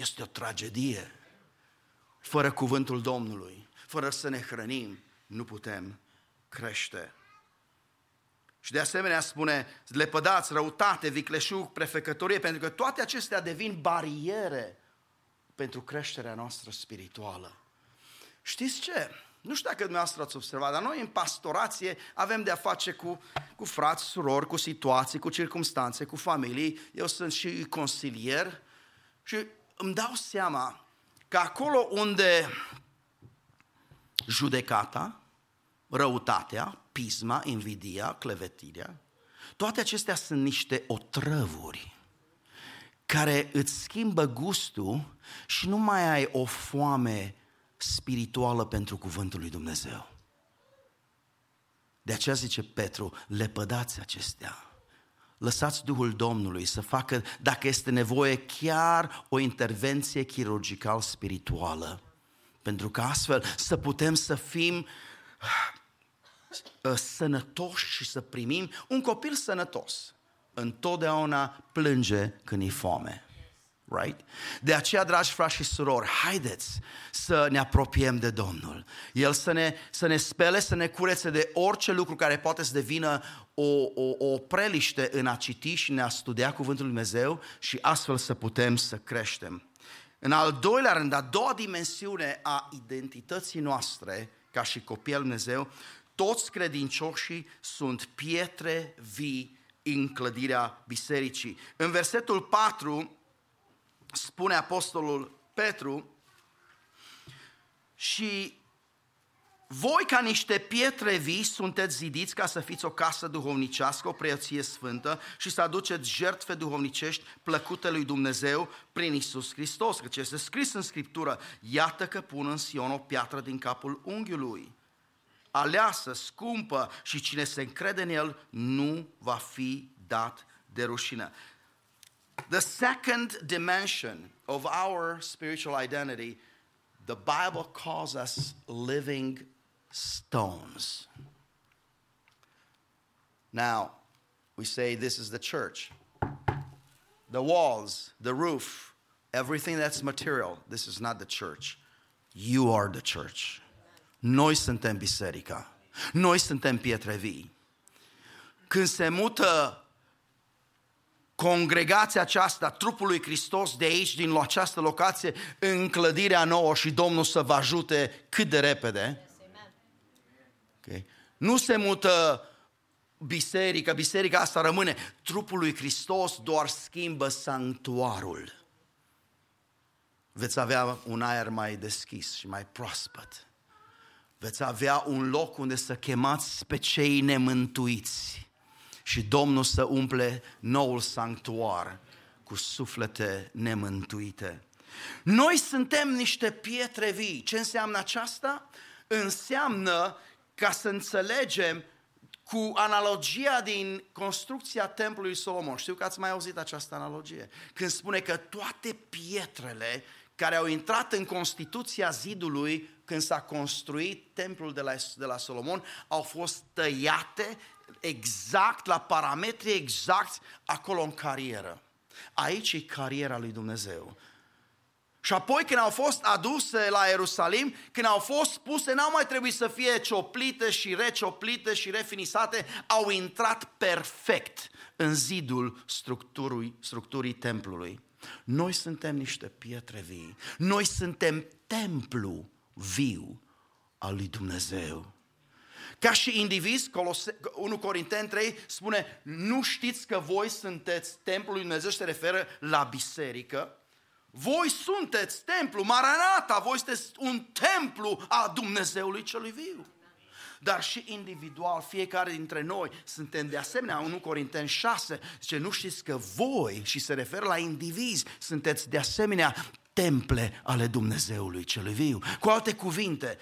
Este o tragedie. Fără cuvântul Domnului, fără să ne hrănim, nu putem crește. Și de asemenea spune, lepădați răutate, vicleșug, prefecătorie, pentru că toate acestea devin bariere pentru creșterea noastră spirituală. Știți ce? Nu știu dacă dumneavoastră ați observat, dar noi în pastorație avem de-a face cu, cu frați, surori, cu situații, cu circumstanțe, cu familii. Eu sunt și consilier și îmi dau seama că acolo unde judecata, răutatea, pisma, invidia, clevetirea, toate acestea sunt niște otrăvuri care îți schimbă gustul și nu mai ai o foame spirituală pentru cuvântul lui Dumnezeu. De aceea zice Petru, lepădați acestea. Lăsați Duhul Domnului să facă, dacă este nevoie, chiar o intervenție chirurgical spirituală. Pentru că astfel să putem să fim uh, sănătoși și să primim un copil sănătos. Întotdeauna plânge când e foame. Right? De aceea, dragi frați și surori, haideți să ne apropiem de Domnul. El să ne, să ne spele, să ne curețe de orice lucru care poate să devină o, o, o preliște în a citi și ne a studia Cuvântul Lui Dumnezeu și astfel să putem să creștem. În al doilea rând, a doua dimensiune a identității noastre ca și copii al Lui Dumnezeu, toți credincioșii sunt pietre vii în clădirea bisericii. În versetul 4 spune apostolul Petru și voi ca niște pietre vii sunteți zidiți ca să fiți o casă duhovnicească, o preoție sfântă și să aduceți jertfe duhovnicești plăcute lui Dumnezeu prin Isus Hristos. Căci este scris în Scriptură, iată că pun în Sion o piatră din capul unghiului. Aleasă, scumpă și cine se încrede în el nu va fi dat de rușine. The second dimension of our spiritual identity, the Bible calls us living stones. Now, we say this is the church. The walls, the roof, everything that's material, this is not the church. You are the church. Noi suntem biserica. Noi suntem pietre vii. Când se mută congregația aceasta, trupul lui Hristos de aici, din această locație, în clădirea nouă și Domnul să vă ajute cât de repede. Okay. Nu se mută biserica, biserica asta rămâne. Trupul lui Hristos doar schimbă sanctuarul. Veți avea un aer mai deschis și mai proaspăt. Veți avea un loc unde să chemați pe cei nemântuiți și Domnul să umple noul sanctuar cu suflete nemântuite. Noi suntem niște pietre vii. Ce înseamnă aceasta? Înseamnă ca să înțelegem cu analogia din construcția templului Solomon. Știu că ați mai auzit această analogie. Când spune că toate pietrele care au intrat în constituția zidului când s-a construit templul de la, de la Solomon au fost tăiate exact, la parametri exact, acolo în carieră. Aici e cariera lui Dumnezeu. Și apoi când au fost aduse la Ierusalim, când au fost puse, n-au mai trebuit să fie cioplite și recioplite și refinisate, au intrat perfect în zidul structurii, structurii templului. Noi suntem niște pietre vii. Noi suntem templu viu al lui Dumnezeu. Ca și indivizi, 1 Corinteni 3 spune, nu știți că voi sunteți templul lui Dumnezeu, se referă la biserică. Voi sunteți templu, Maranata, voi sunteți un templu a Dumnezeului celui viu. Dar și individual, fiecare dintre noi suntem de asemenea, 1 Corinteni 6, zice, nu știți că voi, și se referă la indivizi, sunteți de asemenea temple ale Dumnezeului celui viu. Cu alte cuvinte,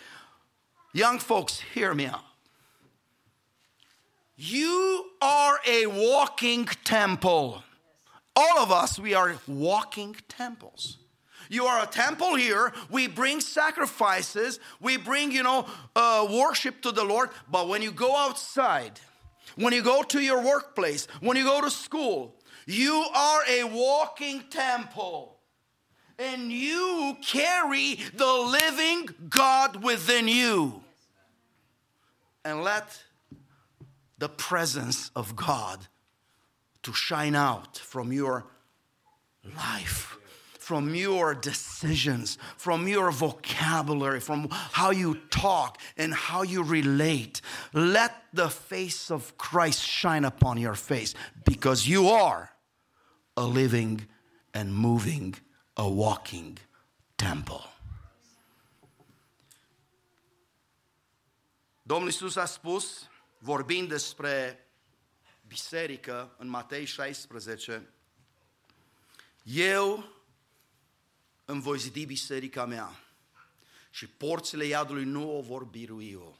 young folks, hear me out. You are a walking temple. All of us, we are walking temples. You are a temple here. We bring sacrifices. We bring, you know, uh, worship to the Lord. But when you go outside, when you go to your workplace, when you go to school, you are a walking temple. And you carry the living God within you. And let the presence of God to shine out from your life, from your decisions, from your vocabulary, from how you talk and how you relate. Let the face of Christ shine upon your face because you are a living and moving, a walking temple. Domnul Iisus a spus vorbind despre biserică în Matei 16, eu îmi voi zidi biserica mea și porțile iadului nu o vor birui eu.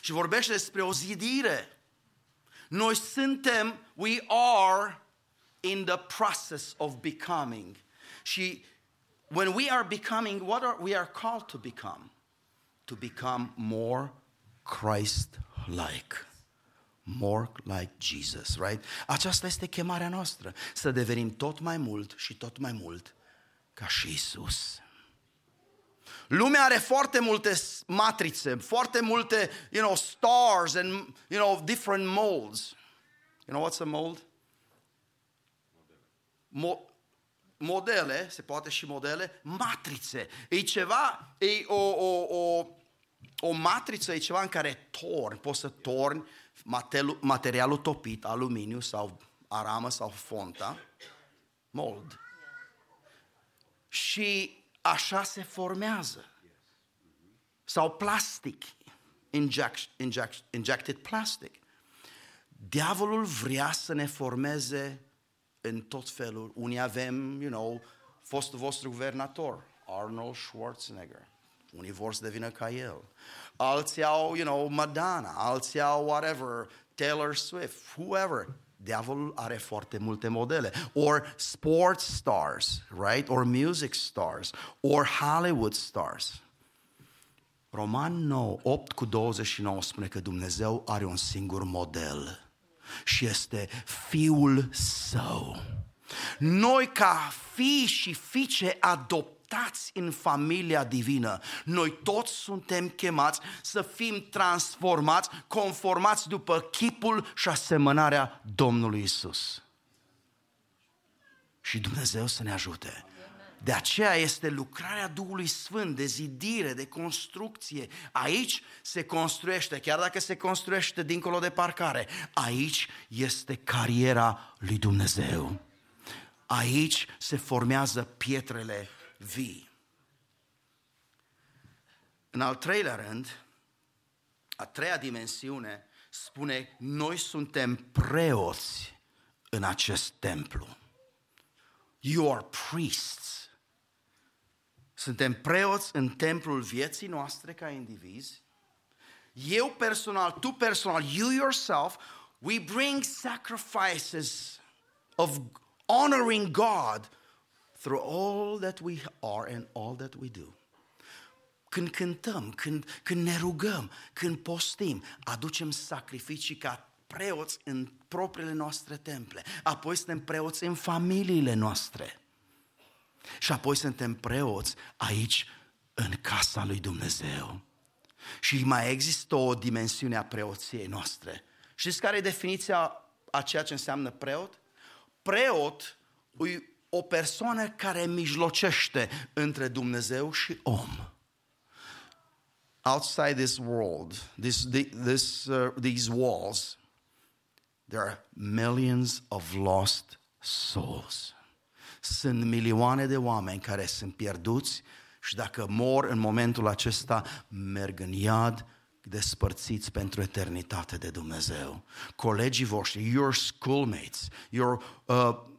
și vorbește despre o zidire. Noi suntem, we are in the process of becoming. Și when we are becoming, what are we are called to become? To become more Christ-like. More like Jesus, right? Aceasta este chemarea noastră, să devenim tot mai mult și tot mai mult ca și Isus. Lumea are foarte multe s- matrițe, foarte multe, you know, stars and, you know, different molds. You know what's a mold? Mo- modele, se poate și modele, matrițe. E ceva, e o, o, o, o matriță, e ceva în care torni, poți să torni materialul, materialul topit, aluminiu sau aramă sau fonta, mold. Și așa se formează. Sau plastic, inject, inject, injected plastic. Diavolul vrea să ne formeze în tot felul. Unii avem, you know, fostul vostru guvernator, Arnold Schwarzenegger. Unii vor să devină ca el. Alții au, you know, Madonna, alții au whatever, Taylor Swift, whoever. Diavolul are foarte multe modele. Or sports stars, right? Or music stars. Or Hollywood stars. Roman 9, 8 cu 29 spune că Dumnezeu are un singur model și este Fiul Său. Noi ca fii și fiice adoptați în familia divină, noi toți suntem chemați să fim transformați, conformați după chipul și asemănarea Domnului Isus. Și Dumnezeu să ne ajute. De aceea este lucrarea Duhului Sfânt de zidire, de construcție. Aici se construiește, chiar dacă se construiește dincolo de parcare, aici este cariera lui Dumnezeu. Aici se formează pietrele vii. În al treilea rând, a treia dimensiune spune, noi suntem preoți în acest templu. You are priests. Suntem preoți în templul vieții noastre ca indivizi. Eu personal, tu personal, you yourself, we bring sacrifices of honoring God through all that we are and all that we do. Când cântăm, când, când ne rugăm, când postim, aducem sacrificii ca preoți în propriile noastre temple. Apoi suntem preoți în familiile noastre. Și apoi suntem preoți aici, în casa lui Dumnezeu. Și mai există o dimensiune a preoției noastre. Știți care e definiția a ceea ce înseamnă preot? Preot e o persoană care mijlocește între Dumnezeu și om. Outside this world, this, this, uh, these walls, there are millions of lost souls. Sunt milioane de oameni care sunt pierduți și dacă mor în momentul acesta, merg în iad despărțiți pentru eternitate de Dumnezeu. Colegii voștri, your schoolmates, your uh,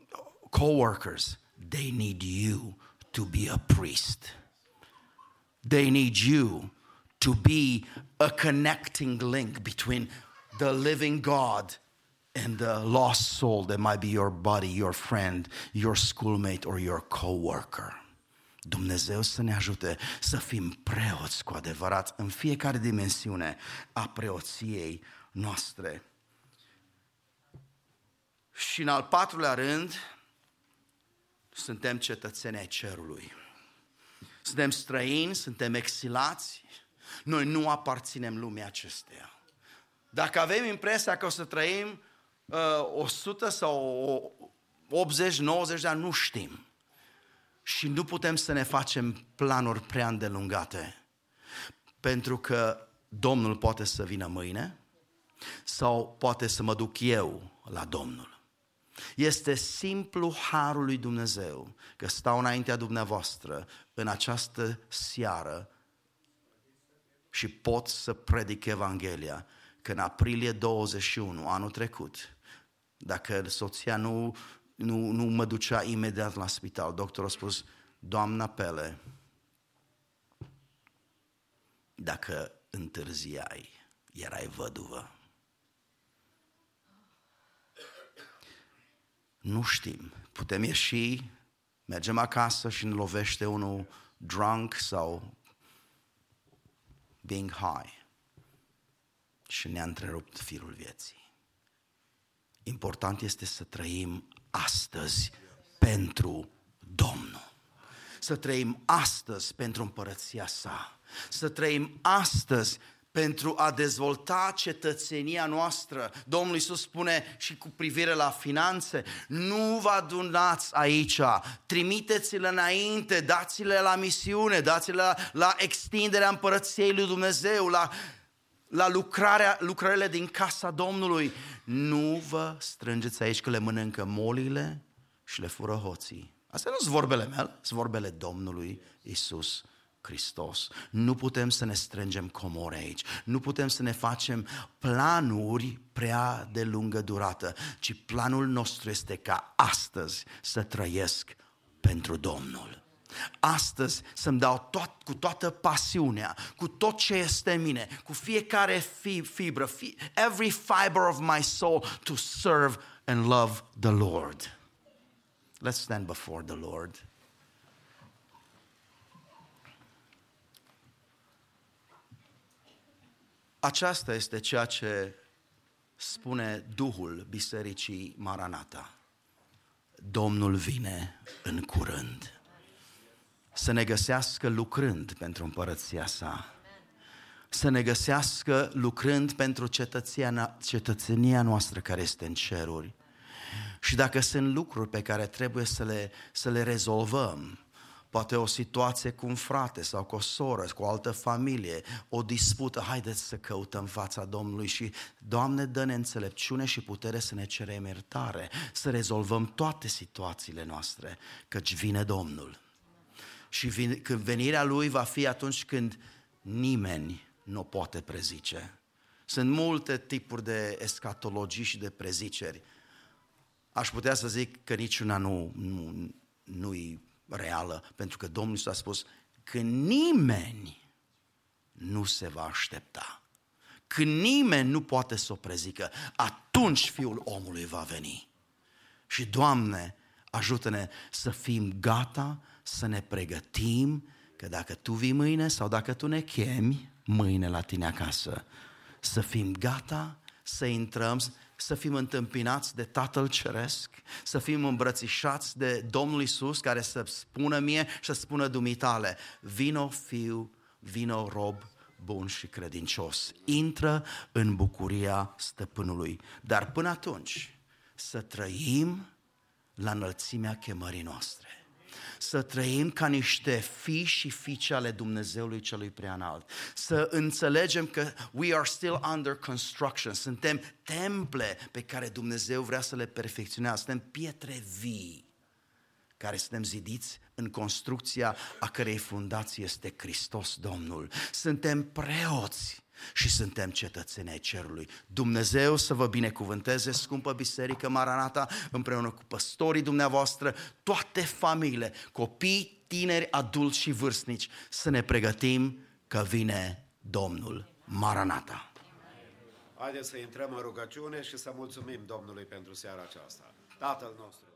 co-workers, they need you to be a priest. They need you to be a connecting link between the living God and the lost soul that might be your buddy, your friend, your schoolmate, or your co-worker. Dumnezeu să ne ajute să fim preoți cu adevărat în fiecare dimensiune a preoției noastre. Și în al patrulea rând, suntem cetățeni ai cerului. Suntem străini, suntem exilați, noi nu aparținem lumii acesteia. Dacă avem impresia că o să trăim uh, 100 sau 80-90 de ani, nu știm. Și nu putem să ne facem planuri prea îndelungate. Pentru că Domnul poate să vină mâine sau poate să mă duc eu la Domnul. Este simplu harul lui Dumnezeu că stau înaintea dumneavoastră în această seară și pot să predic Evanghelia că în aprilie 21, anul trecut, dacă soția nu, nu, nu mă ducea imediat la spital, doctorul a spus, doamna Pele, dacă întârziai, erai văduvă. Nu știm. Putem ieși, mergem acasă și ne lovește unul drunk sau being high și ne-a întrerupt firul vieții. Important este să trăim astăzi pentru Domnul. Să trăim astăzi pentru împărăția sa. Să trăim astăzi pentru a dezvolta cetățenia noastră. Domnul Iisus spune și cu privire la finanțe, nu vă adunați aici, trimiteți-le înainte, dați-le la misiune, dați-le la, la extinderea împărăției lui Dumnezeu, la, la lucrarea, lucrările din casa Domnului. Nu vă strângeți aici că le mănâncă molile și le fură hoții. Astea nu sunt vorbele mele, sunt vorbele Domnului Isus Hristos. Nu putem să ne strângem comore aici. Nu putem să ne facem planuri prea de lungă durată, ci planul nostru este ca astăzi să trăiesc pentru Domnul. Astăzi să-mi dau tot, cu toată pasiunea, cu tot ce este în mine, cu fiecare fi, fibră, fi, every fiber of my soul to serve and love the Lord. Let's stand before the Lord. Aceasta este ceea ce spune Duhul Bisericii Maranata. Domnul vine în curând. Să ne găsească lucrând pentru împărăția sa. Să ne găsească lucrând pentru cetățenia noastră care este în ceruri. Și dacă sunt lucruri pe care trebuie să le, să le rezolvăm, poate o situație cu un frate sau cu o soră, cu o altă familie, o dispută, haideți să căutăm fața Domnului și Doamne dă-ne înțelepciune și putere să ne cerem iertare, să rezolvăm toate situațiile noastre, căci vine Domnul. Și vin, când venirea Lui va fi atunci când nimeni nu poate prezice. Sunt multe tipuri de escatologii și de preziceri. Aș putea să zic că niciuna nu, nu, nu-i reală, pentru că Domnul s-a spus că nimeni nu se va aștepta. Când nimeni nu poate să o prezică, atunci Fiul omului va veni. Și, Doamne, ajută-ne să fim gata, să ne pregătim, că dacă Tu vii mâine sau dacă Tu ne chemi mâine la tine acasă, să fim gata, să intrăm, să fim întâmpinați de Tatăl Ceresc, să fim îmbrățișați de Domnul Isus care să spună mie și să spună dumitale, vino fiu, vino rob bun și credincios. Intră în bucuria stăpânului. Dar până atunci să trăim la înălțimea chemării noastre să trăim ca niște fii și fiice ale Dumnezeului celui preanalt. Să înțelegem că we are still under construction, suntem temple pe care Dumnezeu vrea să le perfecționează, suntem pietre vii care suntem zidiți în construcția a cărei fundație este Hristos Domnul. Suntem preoți și suntem cetățeni ai cerului. Dumnezeu să vă binecuvânteze, scumpă biserică Maranata, împreună cu păstorii dumneavoastră, toate familiile, copii, tineri, adulți și vârstnici, să ne pregătim că vine Domnul Maranata. Haideți să intrăm în rugăciune și să mulțumim Domnului pentru seara aceasta. Tatăl nostru.